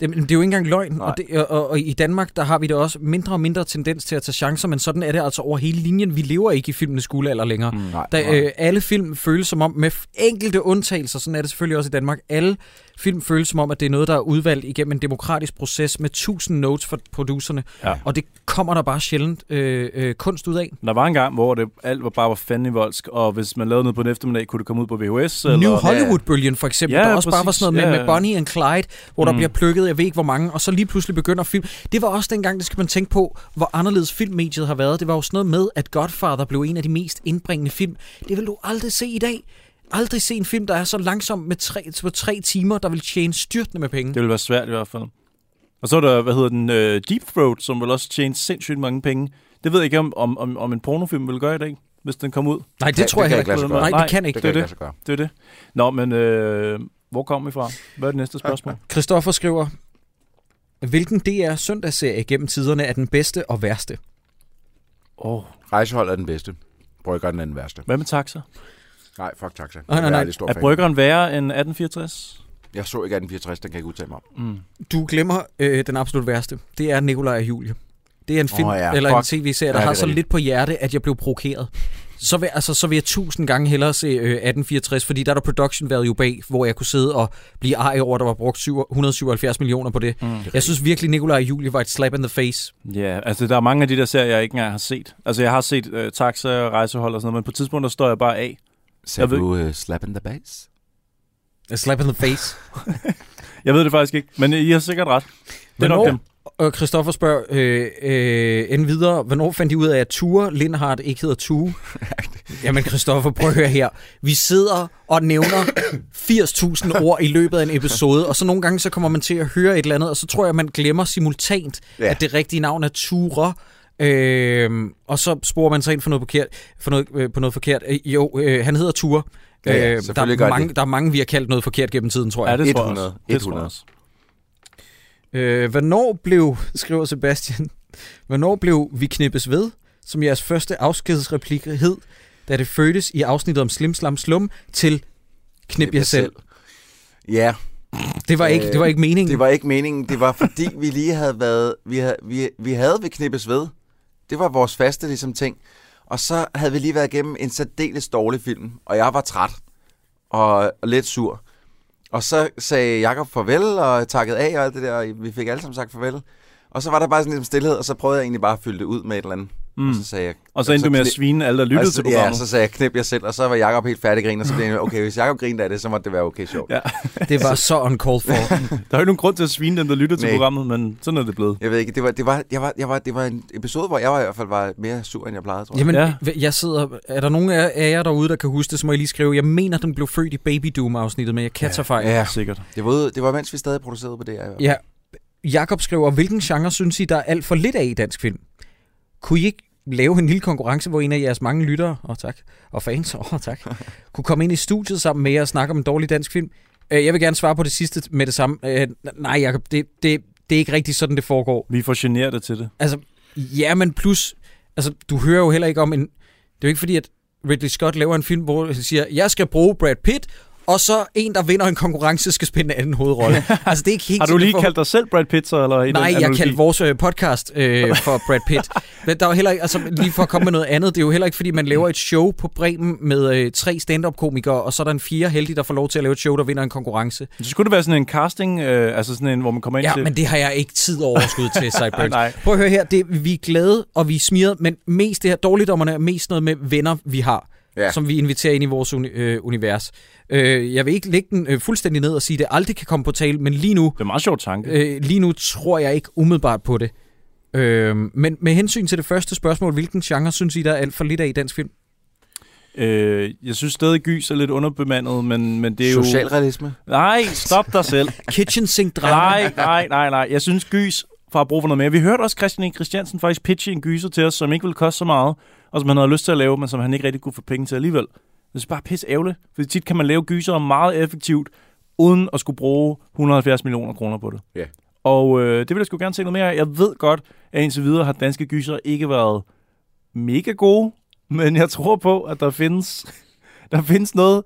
[SPEAKER 4] det, det er jo ikke engang løgn.
[SPEAKER 5] Nej.
[SPEAKER 4] Og, det, og, og, og i Danmark, der har vi det også mindre og mindre tendens til at tage chancer, men sådan er det altså over hele linjen. Vi lever ikke i filmenes guldalder længere.
[SPEAKER 6] Mm.
[SPEAKER 5] Nej,
[SPEAKER 4] Da,
[SPEAKER 5] nej.
[SPEAKER 4] øh, alle film føles som om, med enkelte undtagelser, sådan er det selvfølgelig også i Danmark, alle film føles som om, at det er noget, der er udvalgt igennem en demokratisk proces med tusind notes for producerne,
[SPEAKER 6] Ja.
[SPEAKER 4] og det kommer der bare sjældent øh, øh, kunst ud af.
[SPEAKER 6] Der var en gang, hvor det alt var bare var fandme voldsk, og hvis man lavede noget på en eftermiddag, kunne det komme ud på VHS. Eller,
[SPEAKER 4] New Hollywood-bølgen for eksempel,
[SPEAKER 6] Ja,
[SPEAKER 4] der også bare var
[SPEAKER 6] præcis.
[SPEAKER 4] sådan noget med,
[SPEAKER 6] Ja,
[SPEAKER 4] med. Bonnie and Clyde, hvor der
[SPEAKER 6] Mm.
[SPEAKER 4] bliver plukket, jeg ved ikke hvor mange, og så lige pludselig begynder film. Det var også dengang, det skal man tænke på, hvor anderledes filmmediet har været. Det var jo sådan noget med, at Godfather blev en af de mest indbringende film. Det vil du aldrig se i dag. Aldrig se en film, der er så langsom med tre, på tre timer, der vil tjene styrtende med penge.
[SPEAKER 6] Det ville være svært i hvert fald. Og så er der, hvad hedder den, uh, Deep Throat, som vil også tjene sindssygt mange penge. Det ved jeg ikke, om, om, om, om en pornofilm vil gøre i dag, hvis den kommer ud.
[SPEAKER 4] Nej, det,
[SPEAKER 5] Det-
[SPEAKER 4] tror
[SPEAKER 5] det
[SPEAKER 4] jeg
[SPEAKER 5] ikke lade sig gøre.
[SPEAKER 4] Nej, det kan ikke.
[SPEAKER 5] Det
[SPEAKER 6] Det
[SPEAKER 5] kan ikke
[SPEAKER 6] det. Det er det. Nå, men øh, hvor kommer vi fra? Hvad er det næste spørgsmål? [LAUGHS]
[SPEAKER 4] Christoffer skriver, hvilken DR søndagsserie gennem tiderne er den bedste og værste?
[SPEAKER 6] Åh, oh,
[SPEAKER 5] Rejsehold er den bedste. Bryggeren er den værste.
[SPEAKER 6] hvad med taxa?
[SPEAKER 5] Nej, fuck taxa.
[SPEAKER 4] Nej, nej,
[SPEAKER 5] er
[SPEAKER 4] nej.
[SPEAKER 5] aldrig stor
[SPEAKER 6] Er
[SPEAKER 5] fan.
[SPEAKER 6] bryggeren værre end 1864?
[SPEAKER 5] Jeg så ikke 1864, den kan jeg ikke udtale mig om.
[SPEAKER 6] Mm.
[SPEAKER 4] Du glemmer øh, den absolut værste. Det er Nikolaj og Julie. Det er en film
[SPEAKER 5] Åh ja,
[SPEAKER 4] eller en
[SPEAKER 5] fuck.
[SPEAKER 4] tv-serie, der
[SPEAKER 5] Ja,
[SPEAKER 4] har
[SPEAKER 5] er
[SPEAKER 4] så
[SPEAKER 5] rigtigt.
[SPEAKER 4] lidt på hjerte, at jeg blev provokeret. Så vil, altså, så vil jeg tusind gange hellere se øh, 1864, fordi der er der production value bag, hvor jeg kunne sidde og blive ej over, at der var brugt syv- 177 millioner på det.
[SPEAKER 6] Mm.
[SPEAKER 4] Jeg synes virkelig, Nikolaj og Julie var et slap in the face.
[SPEAKER 6] Ja, altså der er mange af de der serier, jeg ikke engang har set. Altså jeg har set øh, taxa og rejsehold og sådan noget, men på et tidspunkt, der står jeg bare af.
[SPEAKER 5] Sagde
[SPEAKER 6] Jeg
[SPEAKER 5] du uh, slap in the base?
[SPEAKER 4] A slap in the face. [LAUGHS]
[SPEAKER 6] Jeg ved det faktisk ikke, men I har sikkert ret. Det er nok dem.
[SPEAKER 4] Og Christoffer spørger øh, øh, end videre, hvornår fandt de ud af, at Ture Lindhardt ikke hedder Tue? [LAUGHS] Jamen Christoffer, prøv at høre her. Vi sidder og nævner 80.000 ord i løbet af en episode, og så nogle gange så kommer man til at høre et eller andet, og så tror jeg, man glemmer simultant,
[SPEAKER 5] Ja.
[SPEAKER 4] at det rigtige navn er Ture. Øh, og så sporer man sig ind for noget, forkert, for noget, øh, på noget forkert. Øh, jo, øh, han hedder Ture.
[SPEAKER 5] Ja, ja,
[SPEAKER 4] Øh, der, er mange, der er mange, vi har kaldt noget forkert gennem tiden, tror jeg.
[SPEAKER 6] Ja, det tror jeg
[SPEAKER 5] 100.
[SPEAKER 6] også. Det tror
[SPEAKER 5] 100.
[SPEAKER 4] Øh, hvornår blev, skriver Sebastian, [LAUGHS] hvornår blev vi knippes ved, som jeres første afskedsreplik hed, da det fødtes i afsnittet om Slim Slam Slum til knip jer selv.
[SPEAKER 5] Ja,
[SPEAKER 4] Det var ikke,
[SPEAKER 5] Øh,
[SPEAKER 4] det var ikke meningen.
[SPEAKER 5] det var ikke meningen. Det var fordi, vi lige havde været... Vi havde, vi, vi havde ved Knippes ved. Det var vores faste ligesom, ting. Og så havde vi lige været igennem en særdeles dårlig film, og jeg var træt og, og lidt sur. Og så sagde Jakob farvel og takket af og alt det der, og vi fik alle sammen sagt farvel. Og så var der bare sådan lidt stillhed, og så prøvede jeg egentlig bare at fylde det ud med et eller andet. Mm. Og så sagde jeg...
[SPEAKER 6] Og så endte du med at svine alle, der lyttede
[SPEAKER 5] altså,
[SPEAKER 6] til programmet.
[SPEAKER 5] Ja, så sagde jeg, knip jer selv, og så var Jakob helt færdig grin, og så blev jeg, okay, hvis Jakob grinede af det, så måtte det være okay sjovt.
[SPEAKER 6] Ja. [LAUGHS]
[SPEAKER 4] Det var så uncalled for. [LAUGHS]
[SPEAKER 6] Der er jo ikke nogen grund til at svine dem, der lytter til programmet, men sådan er det blevet.
[SPEAKER 5] Jeg ved ikke, det var, det, var, jeg var, jeg var, det var en episode, hvor jeg var i hvert fald var mere sur, end jeg plejede, tror jeg.
[SPEAKER 4] Jamen,
[SPEAKER 6] Ja.
[SPEAKER 4] ja. jeg sidder... Er der nogen af jer derude, der kan huske det, så må I lige skrive. Jeg mener, den blev født i Baby Doom-afsnittet, men jeg kan tage fejl.
[SPEAKER 5] Ja,
[SPEAKER 6] Sikkert.
[SPEAKER 5] det var, det var mens vi stadig producerede på det.
[SPEAKER 4] Ja. Jakob skriver, hvilken genre synes I, der er alt for lidt af i dansk film? Kunne I ikke lave en lille konkurrence, hvor en af jeres mange lyttere, og oh, tak, og fans, [LAUGHS] oh, tak, kunne komme ind i studiet sammen med jer og snakke om en dårlig dansk film? Øh, Jeg vil gerne svare på det sidste med det samme. Øh, Nej, Jacob, det, det, det er ikke rigtigt sådan, det foregår.
[SPEAKER 6] Vi for generet til det.
[SPEAKER 4] Altså, ja, men plus, altså, du hører jo heller ikke om en... Det er jo ikke fordi, at Ridley Scott laver en film, hvor han siger, jeg skal bruge Brad Pitt, og så en, der vinder en konkurrence, skal spille en anden hovedrolle. [LAUGHS] altså, det er ikke helt
[SPEAKER 6] Har du lige
[SPEAKER 4] foregår.
[SPEAKER 6] kaldt dig selv Brad Pitt, så, eller i
[SPEAKER 4] Nej, jeg
[SPEAKER 6] analogi?
[SPEAKER 4] kaldte vores øh, podcast øh, for Brad Pitt. [LAUGHS] Men der er jo heller ikke, altså lige for at komme med noget andet, det er jo heller ikke, fordi man laver et show på Bremen med øh, tre stand-up-komikere, og så er der en fire heldige, der får lov til at lave et show, der vinder en konkurrence.
[SPEAKER 6] Så skulle det være sådan en casting, øh, altså sådan en, hvor man kommer ind
[SPEAKER 4] Ja,
[SPEAKER 6] til...
[SPEAKER 4] men det har jeg ikke tid overskud til. [LAUGHS]
[SPEAKER 6] Nej.
[SPEAKER 4] Prøv at høre her, det, vi er glade, og vi er smiret, men mest det her dårligdommerne er mest noget med venner, vi har,
[SPEAKER 5] Ja.
[SPEAKER 4] som vi inviterer ind i vores uni- øh, univers. Øh, jeg vil ikke lægge den øh, fuldstændig ned og sige, at det aldrig kan komme på tale, men lige nu,
[SPEAKER 6] Det er en meget sjov tanke.
[SPEAKER 4] Øh, lige nu tror jeg ikke umiddelbart på det. Øh, men med hensyn til det første spørgsmål, hvilken genre synes I, der er alt for lidt af i dansk film?
[SPEAKER 6] Øh, jeg synes stadig, Gys er lidt underbemandet, men, men det er jo...
[SPEAKER 5] Socialrealisme.
[SPEAKER 6] Nej, stop dig selv. [LAUGHS]
[SPEAKER 4] Kitchen Sink Drama?
[SPEAKER 6] nej, nej, nej, nej. Jeg synes, Gys har brug for noget mere. Vi hørte også Christian E. Christiansen faktisk pitche en gyser til os, som ikke ville koste så meget, og som han havde lyst til at lave, men som han ikke rigtig kunne få penge til alligevel. Det er bare pisse ærgerligt, for tit kan man lave gyser meget effektivt, uden at skulle bruge 170 millioner kroner på det.
[SPEAKER 5] Ja.
[SPEAKER 6] Og øh, det vil jeg sgu gerne se noget mere af. Jeg ved godt, at indtil videre har danske gyser ikke været mega gode, men jeg tror på, at der findes, [LAUGHS] der findes noget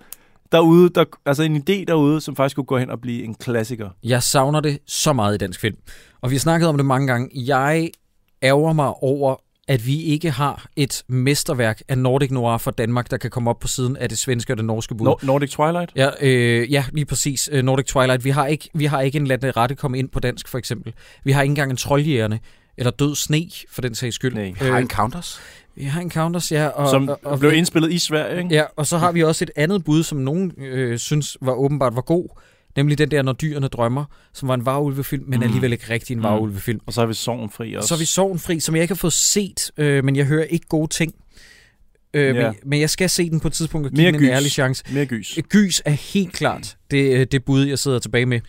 [SPEAKER 6] derude, der, altså en idé derude, som faktisk kunne gå hen og blive en klassiker.
[SPEAKER 4] Jeg savner det så meget i dansk film. Og vi har snakket om det mange gange. Jeg ærger mig over, at vi ikke har et mesterværk af Nordic Noir for Danmark, der kan komme op på siden af det svenske og det norske bud.
[SPEAKER 6] Nor- Nordic Twilight?
[SPEAKER 4] Ja, øh, ja, lige præcis. Øh, Nordic Twilight. Vi har ikke, vi har ikke en lad det rette komme ind på dansk, for eksempel. Vi har ikke engang en trolljægerne, eller Død Sne, for den sags skyld.
[SPEAKER 6] Nej.
[SPEAKER 5] Har en counters?
[SPEAKER 4] vi har Encounters, ja. Og,
[SPEAKER 6] som
[SPEAKER 4] og, og,
[SPEAKER 6] blev indspillet i Sverige, ikke?
[SPEAKER 4] Ja, og så har vi også et andet bud, som nogen øh, synes var åbenbart var god. Nemlig den der, Når dyrene drømmer, som var en varulvefilm, men
[SPEAKER 6] Mm.
[SPEAKER 4] alligevel ikke rigtig en
[SPEAKER 6] Mm.
[SPEAKER 4] varulvefilm.
[SPEAKER 6] Og så har vi Sorgenfri også.
[SPEAKER 4] Så er vi Sorgenfri, som jeg ikke har fået set, øh, men jeg hører ikke gode ting. Øh,
[SPEAKER 6] Ja.
[SPEAKER 4] men, men jeg skal se den på et tidspunkt og
[SPEAKER 6] Mere
[SPEAKER 4] give den en
[SPEAKER 6] gys.
[SPEAKER 4] ærlig chance.
[SPEAKER 6] Mere gys.
[SPEAKER 4] Gys er helt klart det, øh, det bud, jeg sidder tilbage med.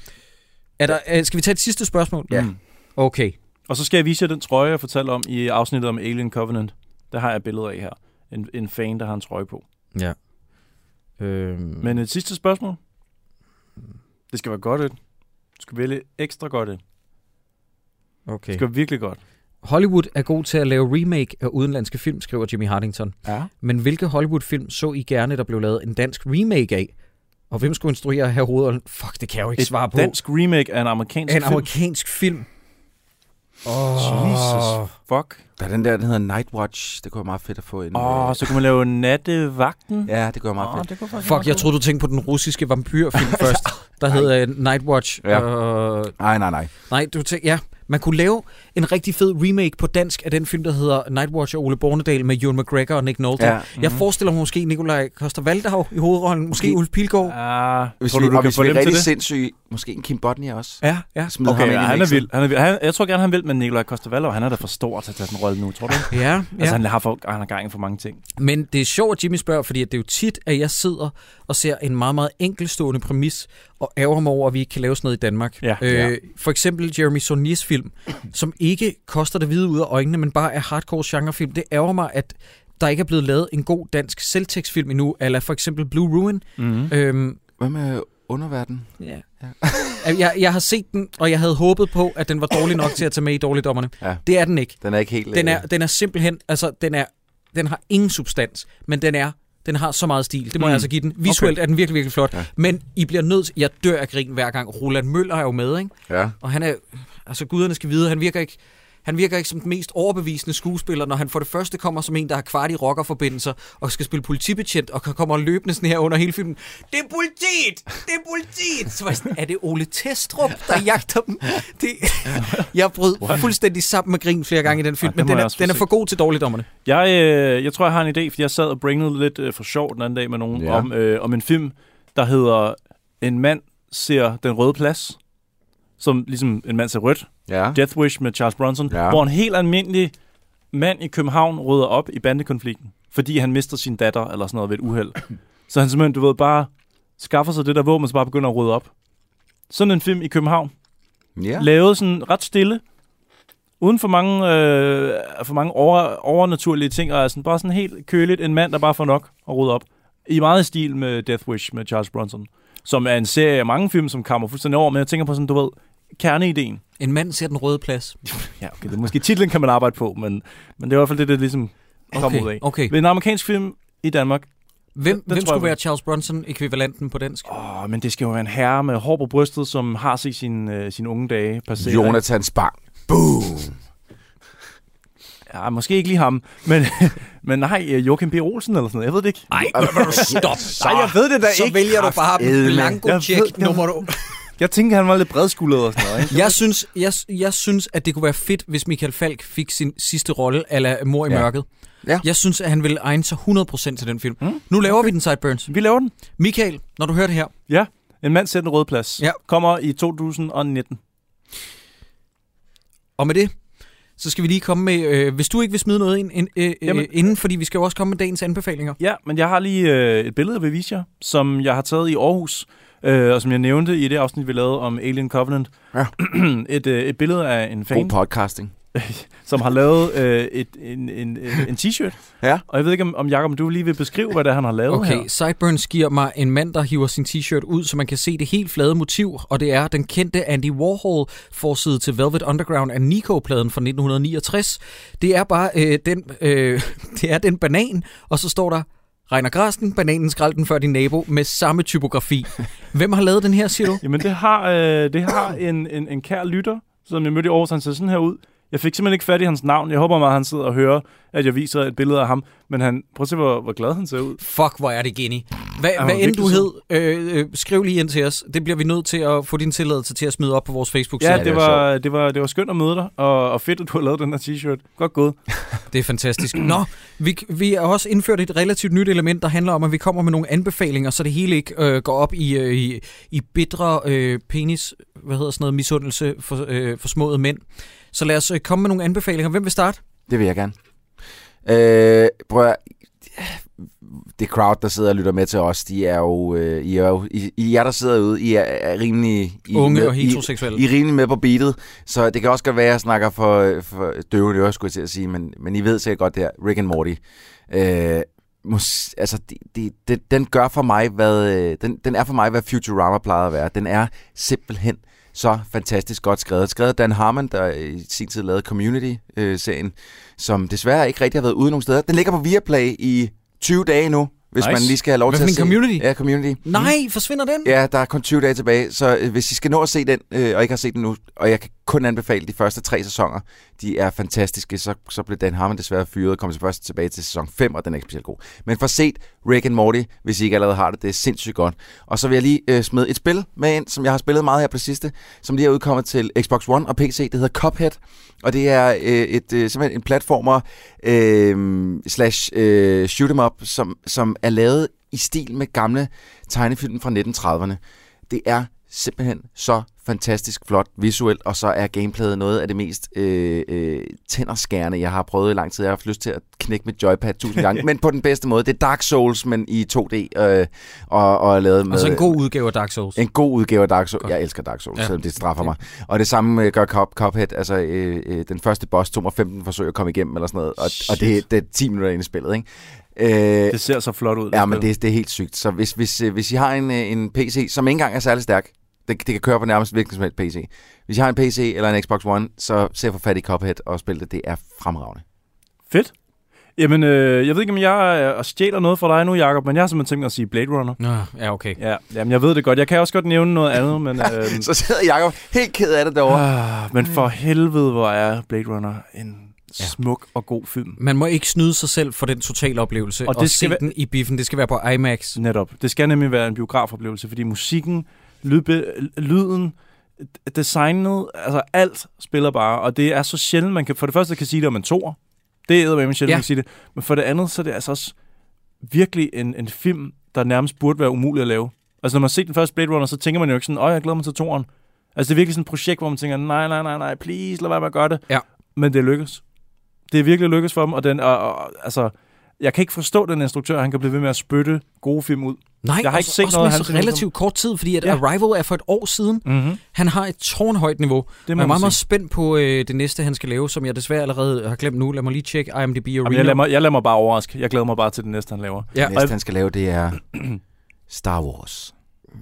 [SPEAKER 4] Er der, øh, skal vi tage et sidste spørgsmål?
[SPEAKER 5] Ja.
[SPEAKER 6] Mm.
[SPEAKER 4] Okay.
[SPEAKER 6] Og så skal jeg vise jer den trøje, jeg fortalte om i afsnittet om Alien Covenant. Der har jeg billeder af her. En, en fan, der har en trøje på.
[SPEAKER 4] Ja. Øhm,
[SPEAKER 6] Men et sidste spørgsmål. Det skal være godt et. Du skal vælge ekstra godt et.
[SPEAKER 4] okay.
[SPEAKER 6] Det skal være virkelig godt.
[SPEAKER 4] Hollywood er god til at lave remake af udenlandske film, skriver Jimmy Hardington.
[SPEAKER 6] Ja.
[SPEAKER 4] Men hvilke Hollywood-film så I gerne, der blev lavet en dansk remake af? Og hvem skulle instruere her hovedrollen? Fuck, det kan jeg jo ikke
[SPEAKER 6] Et
[SPEAKER 4] svare på.
[SPEAKER 6] dansk remake af en amerikansk
[SPEAKER 4] en
[SPEAKER 6] film.
[SPEAKER 4] amerikansk film. Oh.
[SPEAKER 6] Jesus fuck.
[SPEAKER 5] Der er den der, der hedder Nightwatch. Det kunne være meget fedt at få ind.
[SPEAKER 6] Åh, oh, så kunne man lave nattevagten.
[SPEAKER 5] Ja, det kunne være meget
[SPEAKER 6] Åh,
[SPEAKER 5] fedt.
[SPEAKER 6] det kunne faktisk
[SPEAKER 4] Fuck, jeg troede, du tænkte på den russiske vampyrfilm [LAUGHS] først, der hed uh, Nightwatch.
[SPEAKER 5] Ja.
[SPEAKER 4] Uh,
[SPEAKER 5] Nej, nej, nej.
[SPEAKER 4] nej, du tænkte, ja, man kunne lave en rigtig fed remake på dansk af den film, der hedder Nightwatch og Ole Bornedal med Ewan McGregor og Nick Nolte.
[SPEAKER 5] Ja.
[SPEAKER 4] Ja. Jeg forestiller mig måske Nikolaj Koster Valdau i hovedrollen, måske
[SPEAKER 5] Måske-
[SPEAKER 4] Ulf Pilgaard.
[SPEAKER 6] Ah,
[SPEAKER 5] Hvis
[SPEAKER 6] tror
[SPEAKER 5] vi,
[SPEAKER 6] du, du kan
[SPEAKER 5] hvis
[SPEAKER 6] få
[SPEAKER 5] vi
[SPEAKER 6] dem til
[SPEAKER 5] rigtig
[SPEAKER 6] det?
[SPEAKER 5] sindssyge, måske en Kim Bodnia også.
[SPEAKER 4] Ja, ja.
[SPEAKER 5] Smid
[SPEAKER 6] Okay,
[SPEAKER 5] ham
[SPEAKER 6] ja, han er vild. Han er vild. Han, jeg tror gerne, han vil med Nikolaj Coster Han er da for stor til at tage den rolle nu, tror du?
[SPEAKER 4] Ja, ja.
[SPEAKER 6] Altså, han har, for, han har gang i for mange ting.
[SPEAKER 4] Men det er sjovt, at Jimmy spørger, fordi det er jo tit, at jeg sidder og ser en meget, meget enkelstående præmis, og ærger mig over, at vi ikke kan lave sådan noget i Danmark.
[SPEAKER 6] Ja.
[SPEAKER 4] øh, for eksempel Jeremy Saulniers film, som ikke koster det hvide ud af øjnene, men bare er hardcore genrefilm. Det ærger mig, at der ikke er blevet lavet en god dansk selvtekstfilm endnu, eller for eksempel Blue Ruin.
[SPEAKER 6] Mm-hmm.
[SPEAKER 4] Øhm,
[SPEAKER 5] Hvad med underverden?
[SPEAKER 4] ja. [LAUGHS] jeg, jeg har set den, og jeg havde håbet på, at den var dårlig nok til at tage med i Dårligdommerne.
[SPEAKER 5] Ja.
[SPEAKER 4] Det er den ikke.
[SPEAKER 5] Den er ikke helt...
[SPEAKER 4] Den er,
[SPEAKER 5] øh,
[SPEAKER 4] den er simpelthen, altså den er, den har ingen substans, men den er, den har så meget stil. Det må mm. Jeg altså give den. Visuelt okay. er den virkelig, virkelig flot.
[SPEAKER 5] Ja.
[SPEAKER 4] Ja. Men I bliver nødt til, jeg dør af grin hver gang. Roland Møller er jo med, ikke?
[SPEAKER 5] Ja.
[SPEAKER 4] Og han er, altså guderne skal vide, han virker ikke, han virker ikke som den mest overbevisende skuespiller, når han for det første kommer som en, der har kvart i rockerforbindelser, og skal spille politibetjent, og kan komme løbende sådan her under hele filmen. Det er politiet! Det er politiet! Så var jeg sådan, er det Ole Testrup, der jagter dem? Det, jeg brød fuldstændig sammen med grin flere gange i den film,
[SPEAKER 6] Ja,
[SPEAKER 4] men den er, den er for god til dårligdommerne.
[SPEAKER 6] Jeg, øh, jeg tror, jeg har en idé, fordi jeg sad og brainede lidt øh, for sjov den anden dag med nogen
[SPEAKER 5] ja.
[SPEAKER 6] om, øh, om en film, der hedder En mand ser den røde plads, som ligesom en mand ser rødt.
[SPEAKER 5] Ja.
[SPEAKER 6] Death Wish med Charles Bronson,
[SPEAKER 5] Ja.
[SPEAKER 6] hvor en helt almindelig mand i København rydder op i bandekonflikten, fordi han mister sin datter eller sådan noget ved et uheld. [CLEARS THROAT] Så han simpelthen, du ved, bare skaffer sig det der våben, og så bare begynder at rydde op. Sådan en film i København,
[SPEAKER 5] Ja.
[SPEAKER 6] lavet sådan ret stille, uden for mange, øh, for mange over, overnaturlige ting, og er sådan bare sådan helt køligt en mand, der bare får nok at rydde op. I meget stil med Death Wish med Charles Bronson, som er en serie af mange film, som kommer fuldstændig over, men jeg tænker på sådan, du ved, kerneideen.
[SPEAKER 4] En mand ser den røde plads. [LAUGHS]
[SPEAKER 6] Ja, okay, det er måske titlen kan man arbejde på, men, men det er i hvert fald det, det ligesom kommer ud af.
[SPEAKER 4] Okay, okay.
[SPEAKER 6] Ved en amerikansk film i Danmark,
[SPEAKER 4] Hvem,
[SPEAKER 6] den
[SPEAKER 4] hvem skulle
[SPEAKER 6] jeg-
[SPEAKER 4] være Charles Bronson-ekvivalenten på dansk?
[SPEAKER 6] åh, men det skal jo være en herre med hår på brystet, som har set sine, øh, sine unge dage passere.
[SPEAKER 5] Jonathan Spang. Boom!
[SPEAKER 6] Ja, måske ikke lige ham, men, [LAUGHS] men nej, øh, Joachim B. Olsen eller sådan noget, jeg ved det ikke.
[SPEAKER 4] Nej, [LAUGHS] stop.
[SPEAKER 6] Nej, jeg ved det da
[SPEAKER 4] Så
[SPEAKER 6] ikke.
[SPEAKER 4] vælger du bare blanko check nummer [LAUGHS]
[SPEAKER 6] Jeg tænker, han var lidt bredskuldret og sådan noget, ikke?
[SPEAKER 4] Jeg synes, jeg, jeg synes, at det kunne være fedt, hvis Michael Falk fik sin sidste rolle, eller Mor i
[SPEAKER 5] Ja.
[SPEAKER 4] mørket.
[SPEAKER 5] Ja.
[SPEAKER 4] Jeg synes, at han ville egne sig 100% til den film.
[SPEAKER 6] Mm,
[SPEAKER 4] Nu laver vi den, Sideburns.
[SPEAKER 6] Vi laver den.
[SPEAKER 4] Michael, når du hører det her.
[SPEAKER 6] Ja, en mand sætter en rød plads.
[SPEAKER 4] Ja.
[SPEAKER 6] Kommer i 2019.
[SPEAKER 4] Og med det, så skal vi lige komme med, øh, hvis du ikke vil smide noget ind, ind, øh, øh,
[SPEAKER 6] Jamen.
[SPEAKER 4] inden, fordi vi skal jo også komme med dagens anbefalinger.
[SPEAKER 6] Ja, men jeg har lige øh, et billede, jeg vil vise jer, som jeg har taget i Aarhus, øh, og som jeg nævnte i det afsnit, vi lavede om Alien Covenant.
[SPEAKER 5] Ja. [CLEARS THROAT]
[SPEAKER 6] et, øh, et billede af en
[SPEAKER 5] God
[SPEAKER 6] fan,
[SPEAKER 5] podcasting. [LAUGHS]
[SPEAKER 6] som har lavet øh, et, en, en, en, t-shirt.
[SPEAKER 5] Ja.
[SPEAKER 6] Og jeg ved ikke, om, om Jacob, du lige vil beskrive, hvad det er, han har lavet
[SPEAKER 4] Okay,
[SPEAKER 6] her.
[SPEAKER 4] Sideburns giver mig en mand, der hiver sin t-shirt ud, så man kan se det helt flade motiv, og det er den kendte Andy Warhol forside til Velvet Underground af Nico-pladen fra 1969. Det er bare øh, den, øh, [LAUGHS] det er den banan, og så står der Regner græsken, bananen skrald den før din nabo med samme typografi. [LAUGHS] Hvem har lavet den her, siger du?
[SPEAKER 6] Jamen, det har, øh, det har en, en, en kær lytter, som jeg mødte i Aarhus. Han ser sådan her ud. Jeg fik simpelthen ikke fat i hans navn. Jeg håber meget, at han sidder og hører, at jeg viser et billede af ham. Men han, prøv at se, hvor, hvor glad han ser ud.
[SPEAKER 4] Fuck, hvor er det geni. Hvad,
[SPEAKER 6] Han
[SPEAKER 4] hvad end du hed, øh, øh, skriv lige ind til os. Det bliver vi nødt til at få din tilladelse til at smide op på vores Facebook-side.
[SPEAKER 6] Ja,
[SPEAKER 5] det
[SPEAKER 6] det var, det, var, det var skønt at møde dig, og, og fedt, at du har lavet den her t-shirt. Godt gået. [LAUGHS]
[SPEAKER 4] Det er fantastisk. Nå, vi, vi har også indført et relativt nyt element, der handler om, at vi kommer med nogle anbefalinger, så det hele ikke øh, går op i, øh, i, i bitre øh, penis, hvad hedder sådan noget, misundelse for, øh, for smået mænd. Så lad os øh, komme med nogle anbefalinger. Hvem vil starte?
[SPEAKER 5] Det vil jeg gerne. Øh, prøv at, det crowd, der sidder og lytter med til os, de er jo, øh, I, er jo I, I er der sidder ude, I er, er rimelig... I,
[SPEAKER 4] Unge
[SPEAKER 5] med,
[SPEAKER 4] og
[SPEAKER 5] I,
[SPEAKER 4] heteroseksuelle.
[SPEAKER 5] I er rimelig med på beatet, så det kan også godt være, at jeg snakker for, for døve ører, skulle jeg til at sige, men, men I ved sikkert godt det her, Rick and Morty. Øh, mus, altså, det, det, det, den gør for mig, hvad, øh, den, den er for mig, hvad Futurama plejede at være. Den er simpelthen så fantastisk godt skrevet. Skrevet Dan Harmon, der i sin tid lavede Community-serien, som desværre ikke rigtig har været ude nogen steder. Den ligger på Viaplay i 20 dage nu, hvis
[SPEAKER 6] Nice.
[SPEAKER 5] man lige skal have lov
[SPEAKER 4] Hvad
[SPEAKER 5] til at se.
[SPEAKER 4] Community?
[SPEAKER 5] Ja, Community.
[SPEAKER 4] Nej, forsvinder den?
[SPEAKER 5] Ja, der er kun 20 dage tilbage, så øh, hvis I skal nå at se den, øh, og ikke har set den nu, og jeg kan kun anbefale de første tre sæsoner, de er fantastiske, så, så blev Dan Harmon desværre fyret og kom så først tilbage til sæson 5, og den er ikke specielt god. Men for set Rick and Morty, hvis I ikke allerede har det, det er sindssygt godt. Og så vil jeg lige øh, smide et spil med ind, som jeg har spillet meget her på det sidste, som lige er udkommet til Xbox One og PC, det hedder Cuphead, og det er øh, et, øh, simpelthen en platformer øh, slash øh, shoot 'em up, som, som er lavet i stil med gamle tegnefilm fra 1930'erne. Det er simpelthen så fantastisk flot visuelt, og så er gameplayet noget af det mest øh, øh, tænderskærende, jeg har prøvet i lang tid. Jeg har haft lyst til at knække mit joypad tusind gange, [LAUGHS] men på den bedste måde. Det er Dark Souls, men i 2D, øh, og, og lavet med...
[SPEAKER 4] Altså en god udgave af Dark Souls.
[SPEAKER 5] En god udgave af Dark Souls.
[SPEAKER 4] Godt.
[SPEAKER 5] Jeg elsker Dark Souls,
[SPEAKER 4] Ja.
[SPEAKER 5] ja. selvom det straffer mig. Og det samme øh, gør Cup, Cuphead. Altså, øh, øh, den første boss tog mig 15 forsøg at komme igennem, eller sådan noget. Og, og det, det er 10 minutter ind i spillet, ikke? Øh,
[SPEAKER 6] Det ser så flot ud.
[SPEAKER 5] Ja, men det, det er helt sygt. Så hvis, hvis, øh, hvis I har en, øh, en PC, som ikke engang er særlig stærk, det, det kan køre på nærmest hvilken som helst PC. Hvis I har en PC eller en Xbox One, så se for fat i Cuphead og spil det. Det er fremragende.
[SPEAKER 6] Fedt. Jamen, øh, jeg ved ikke, om jeg øh, stjæler noget fra dig nu, Jacob, men jeg har simpelthen tænkt mig at sige Blade Runner.
[SPEAKER 4] Nå, ja, okay.
[SPEAKER 6] Ja, jamen, jeg ved det godt. Jeg kan også godt nævne noget andet, men... [LAUGHS] Øh,
[SPEAKER 5] Så sidder Jacob helt ked af det derovre.
[SPEAKER 6] ah, men for helvede, hvor er Blade Runner en
[SPEAKER 4] Ja.
[SPEAKER 6] smuk og god film.
[SPEAKER 4] Man må ikke snyde sig selv for den totale oplevelse,
[SPEAKER 6] Og
[SPEAKER 4] og,
[SPEAKER 6] det
[SPEAKER 4] og
[SPEAKER 6] skal
[SPEAKER 4] se
[SPEAKER 6] være-
[SPEAKER 4] den i biffen. Det skal være på IMAX.
[SPEAKER 6] Netop. Det skal nemlig være en biografoplevelse, fordi musikken, lydbe, lyden, designet, altså alt spiller bare, og det er så sjældent, man kan, for det første kan sige det om en toer. Det er eddermame sjældent,
[SPEAKER 4] Ja.
[SPEAKER 6] man kan sige det. Men for det andet, så er det altså også virkelig en, en film, der nærmest burde være umulig at lave. Altså når man ser den første Blade Runner, så tænker man jo ikke sådan, åh, jeg glæder mig til toeren. Altså det er virkelig sådan et projekt, hvor man tænker, nej, nej, nej, nej, please, lad være med at gøre det.
[SPEAKER 4] Ja.
[SPEAKER 6] Men det lykkes. Det er virkelig lykkes for dem, og, den, og, og altså, jeg kan ikke forstå den instruktør, han kan blive ved med at spytte gode film ud.
[SPEAKER 4] Nej,
[SPEAKER 6] Jeg har ikke
[SPEAKER 4] også,
[SPEAKER 6] set
[SPEAKER 4] også
[SPEAKER 6] noget
[SPEAKER 4] med så
[SPEAKER 6] film,
[SPEAKER 4] relativt kort tid, fordi at
[SPEAKER 6] Ja.
[SPEAKER 4] Arrival er for et år siden.
[SPEAKER 6] Mm-hmm.
[SPEAKER 4] Han har et tårnhøjt niveau.
[SPEAKER 6] Det
[SPEAKER 4] jeg er meget, meget spændt på øh, det næste, han skal lave, som jeg desværre allerede har glemt nu. Lad mig lige tjekke IMDb og
[SPEAKER 6] Jamen, jeg, lader mig, jeg lader mig bare overraske. Jeg glæder mig bare til det næste, han laver.
[SPEAKER 4] Ja,
[SPEAKER 5] Det næste, han skal lave, det er [CLEARS THROAT] Star Wars.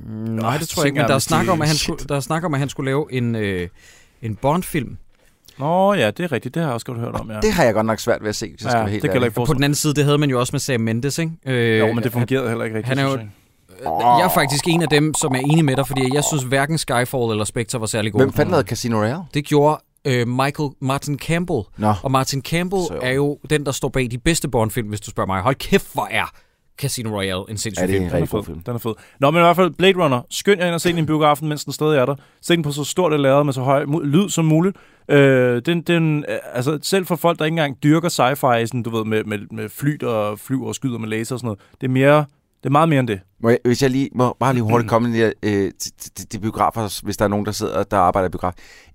[SPEAKER 4] Nej, det tror jeg ikke, men der er, snak om, at han skulle, der er snak om, at han skulle lave en, øh, en Bond-film.
[SPEAKER 6] Nå ja, det er rigtigt. Det har jeg også godt hørt om, ja.
[SPEAKER 5] Det har jeg godt nok svært ved at se, hvis jeg skal
[SPEAKER 6] ja,
[SPEAKER 5] være
[SPEAKER 6] det
[SPEAKER 5] helt
[SPEAKER 6] kan jeg
[SPEAKER 5] ærlig.
[SPEAKER 6] ikke
[SPEAKER 4] Og på den anden side, det havde man jo også med Sam Mendes, ikke? Øh,
[SPEAKER 6] Jo, men det fungerede heller ikke rigtigt.
[SPEAKER 4] han er jo-
[SPEAKER 6] jeg.
[SPEAKER 4] Jeg er faktisk en af dem, som er enig med dig, fordi jeg synes hverken Skyfall eller Spectre var særlig gode.
[SPEAKER 5] Hvem fanden lavede Casino Royale?
[SPEAKER 4] Det gjorde øh, Michael Martin Campbell.
[SPEAKER 5] Nå,
[SPEAKER 4] Og Martin Campbell
[SPEAKER 5] Så-
[SPEAKER 4] er jo den, der står bag de bedste Bond-film, hvis du spørger mig. Hold kæft, hvor er Casino Royale en sindssyg
[SPEAKER 5] er det
[SPEAKER 4] film.
[SPEAKER 5] en
[SPEAKER 6] Den er fed.
[SPEAKER 5] film.
[SPEAKER 6] Den er fed. Nå, men i hvert fald Blade Runner. Skynd jer ind og se den i biografen, mens den stadig er der. Se den på så stort et lærred med så høj lyd som muligt. Øh, den, den, øh, altså, selv for folk, der ikke engang dyrker sci-fi, sådan, du ved, med, med, med fly og flyver og skyder med laser og sådan noget. Det er, mere, det er meget mere end det.
[SPEAKER 5] Må jeg, hvis jeg lige må bare lige hurtigt komme lige, øh, til, til, til de biografer, hvis der er nogen, der sidder der arbejder i biograf.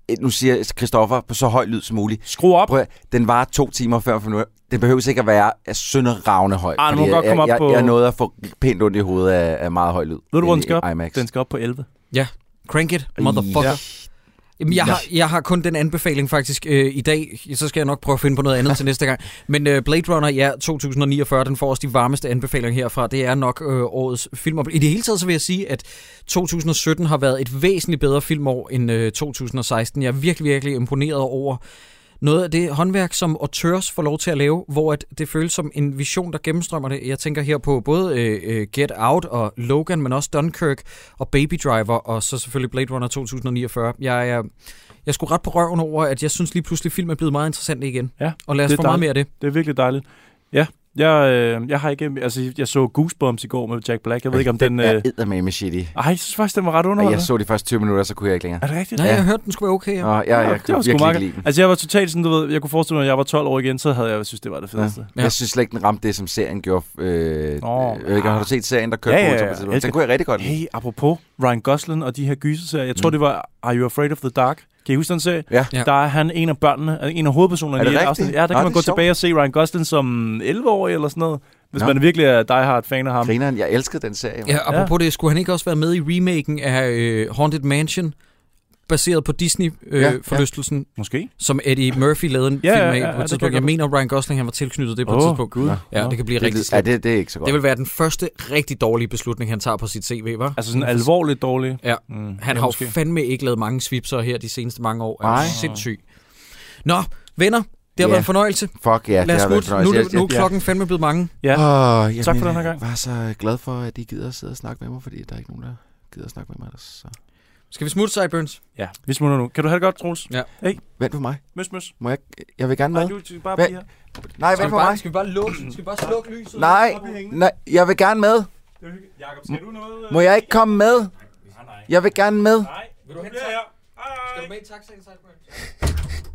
[SPEAKER 5] Øh, Nu siger Christoffer på så høj lyd som muligt.
[SPEAKER 6] Skru op.
[SPEAKER 5] Prøv, den var to timer og 45 minutter. Den behøver ikke at være sønderravne høj.
[SPEAKER 6] Ah, må godt
[SPEAKER 5] jeg,
[SPEAKER 6] komme op
[SPEAKER 5] jeg,
[SPEAKER 6] på-
[SPEAKER 5] jeg, jeg nåede at få pænt ondt i hovedet af, af meget høj lyd.
[SPEAKER 6] Ved du, hvor den skal op?
[SPEAKER 5] IMAX.
[SPEAKER 6] Den skal op på 11.
[SPEAKER 4] Crank it, motherfucker.
[SPEAKER 6] Ja.
[SPEAKER 4] Jamen, jeg, har, jeg har kun den anbefaling faktisk øh, i dag. Så skal jeg nok prøve at finde på noget andet til næste gang. Men øh, Blade Runner, ja, 2049, den får også de varmeste anbefalinger herfra. Det er nok øh, årets film. I det hele taget så vil jeg sige, at 2017 har været et væsentligt bedre filmår end øh, 2016. Jeg er virkelig, virkelig imponeret over noget af det håndværk, som auteurs får lov til at lave, hvor at det føles som en vision, der gennemstrømmer det. Jeg tænker her på både øh, øh, Get Out og Logan, men også Dunkirk og Baby Driver, og så selvfølgelig Blade Runner 2049. Jeg er, jeg sgu ret på røven over, at jeg synes lige pludselig, film er blevet meget interessant igen.
[SPEAKER 6] Ja,
[SPEAKER 4] Og lad os få meget
[SPEAKER 6] dejligt.
[SPEAKER 4] mere af det.
[SPEAKER 6] Det er virkelig dejligt. Ja, jeg, øh, jeg har ikke... Altså, jeg så Goosebumps i går med Jack Black. Jeg ved ikke, om den...
[SPEAKER 5] Den
[SPEAKER 6] Øh,
[SPEAKER 5] er eddermame shitty.
[SPEAKER 6] ej, jeg synes faktisk, den var ret underholdende.
[SPEAKER 5] jeg så de første 20 minutter, så kunne jeg ikke længere.
[SPEAKER 6] Er det rigtigt?
[SPEAKER 4] Nej,
[SPEAKER 5] Ja.
[SPEAKER 4] jeg hørte, den skulle være okay. Ja.
[SPEAKER 5] Og jeg, jeg, jeg
[SPEAKER 6] det
[SPEAKER 5] kunne virkelig ikke lide den.
[SPEAKER 6] Altså, jeg var totalt sådan, du ved, jeg kunne forestille mig, at jeg var 12 år igen, så havde jeg synes, det var det fedeste.
[SPEAKER 5] Ja. Jeg synes slet ikke, den ramte det, som serien gjorde. Øh,
[SPEAKER 6] Nå.
[SPEAKER 5] øh, ikke, har du set serien, der kørte
[SPEAKER 6] Ja, ja,
[SPEAKER 5] på
[SPEAKER 6] ja.
[SPEAKER 5] Den kunne jeg rigtig godt lide.
[SPEAKER 6] Hey, apropos Ryan Gosling og de her gyserserier. Jeg tror,
[SPEAKER 5] Mm.
[SPEAKER 6] det var Are You Afraid of the Dark? Kan I huske den serie?
[SPEAKER 5] Ja.
[SPEAKER 6] Der er han en af børnene, altså en af hovedpersonerne
[SPEAKER 5] Er det
[SPEAKER 6] i
[SPEAKER 5] rigtigt?
[SPEAKER 6] afsnit. Ja, der
[SPEAKER 5] Nå,
[SPEAKER 6] kan man gå
[SPEAKER 5] sjovt.
[SPEAKER 6] tilbage og se Ryan Gosling som 11-årig eller sådan noget. hvis
[SPEAKER 5] Nå.
[SPEAKER 6] man virkelig er die hard fan af ham.
[SPEAKER 5] Grineren, jeg elskede den serie.
[SPEAKER 4] Ja, apropos ja. det, skulle han ikke også være med i remaken af øh, Haunted Mansion, baseret på
[SPEAKER 5] Ja, ja.
[SPEAKER 4] Disney-forlystelsen, øh,
[SPEAKER 6] Måske.
[SPEAKER 4] som Eddie Murphy lavede en [LAUGHS]
[SPEAKER 6] Ja,
[SPEAKER 4] film
[SPEAKER 6] ja,
[SPEAKER 4] af
[SPEAKER 6] ja,
[SPEAKER 4] på
[SPEAKER 6] ja,
[SPEAKER 4] et
[SPEAKER 6] det kan
[SPEAKER 4] tidspunkt.
[SPEAKER 6] jeg
[SPEAKER 4] mener, Ryan Gosling han var tilknyttet det på et
[SPEAKER 6] Åh,
[SPEAKER 4] tidspunkt.
[SPEAKER 6] Gud.
[SPEAKER 4] Ja, det kan blive
[SPEAKER 5] det,
[SPEAKER 4] rigtig
[SPEAKER 5] ja,
[SPEAKER 4] slemt.
[SPEAKER 5] det, det er ikke så godt.
[SPEAKER 4] Det vil være den første rigtig dårlige beslutning, han tager på sit CV, var?
[SPEAKER 6] Altså sådan alvorligt dårlig.
[SPEAKER 4] Ja.
[SPEAKER 6] Mm,
[SPEAKER 4] Han
[SPEAKER 6] ja,
[SPEAKER 4] har jo
[SPEAKER 6] måske.
[SPEAKER 4] fandme ikke lavet mange svipser her de seneste mange år. Er
[SPEAKER 5] Nej.
[SPEAKER 4] Sindssyg. Nå, venner, det har
[SPEAKER 5] Ja.
[SPEAKER 4] været en fornøjelse.
[SPEAKER 5] Fuck ja,
[SPEAKER 4] Lad os
[SPEAKER 5] det har været.
[SPEAKER 4] Nu,
[SPEAKER 5] fornøjelse.
[SPEAKER 4] er det- nu er klokken fandme blevet mange.
[SPEAKER 6] Ja.
[SPEAKER 5] Åh, jamen,
[SPEAKER 6] Tak for den her gang.
[SPEAKER 5] Jeg var så glad for, at I gider at sidde og snakke med mig, fordi der er ikke nogen, der gider at snakke med mig. Så.
[SPEAKER 4] Skal vi smutte, Sideburns?
[SPEAKER 6] Ja, vi smutter nu. Kan du have det godt, Troels?
[SPEAKER 4] Ja.
[SPEAKER 5] Vent på mig.
[SPEAKER 6] Møs, møs.
[SPEAKER 5] Må jeg, jeg vil gerne med.
[SPEAKER 6] Nej, du skal bare
[SPEAKER 5] Hvad?
[SPEAKER 6] blive her.
[SPEAKER 5] Nej, vent på
[SPEAKER 4] bare,
[SPEAKER 5] mig.
[SPEAKER 4] skal vi bare lukke, skal vi bare slukke lyset? [CLEARS THROAT]
[SPEAKER 5] Nej, nej, jeg vil gerne med.
[SPEAKER 6] Jakob, skal du noget?
[SPEAKER 5] Må jeg ikke komme med? Jeg vil gerne med.
[SPEAKER 6] Nej.
[SPEAKER 4] Vil du hen
[SPEAKER 6] Ja,
[SPEAKER 4] til?
[SPEAKER 6] ja. Hej, hej.
[SPEAKER 4] Skal du med i taxaen, Sideburns?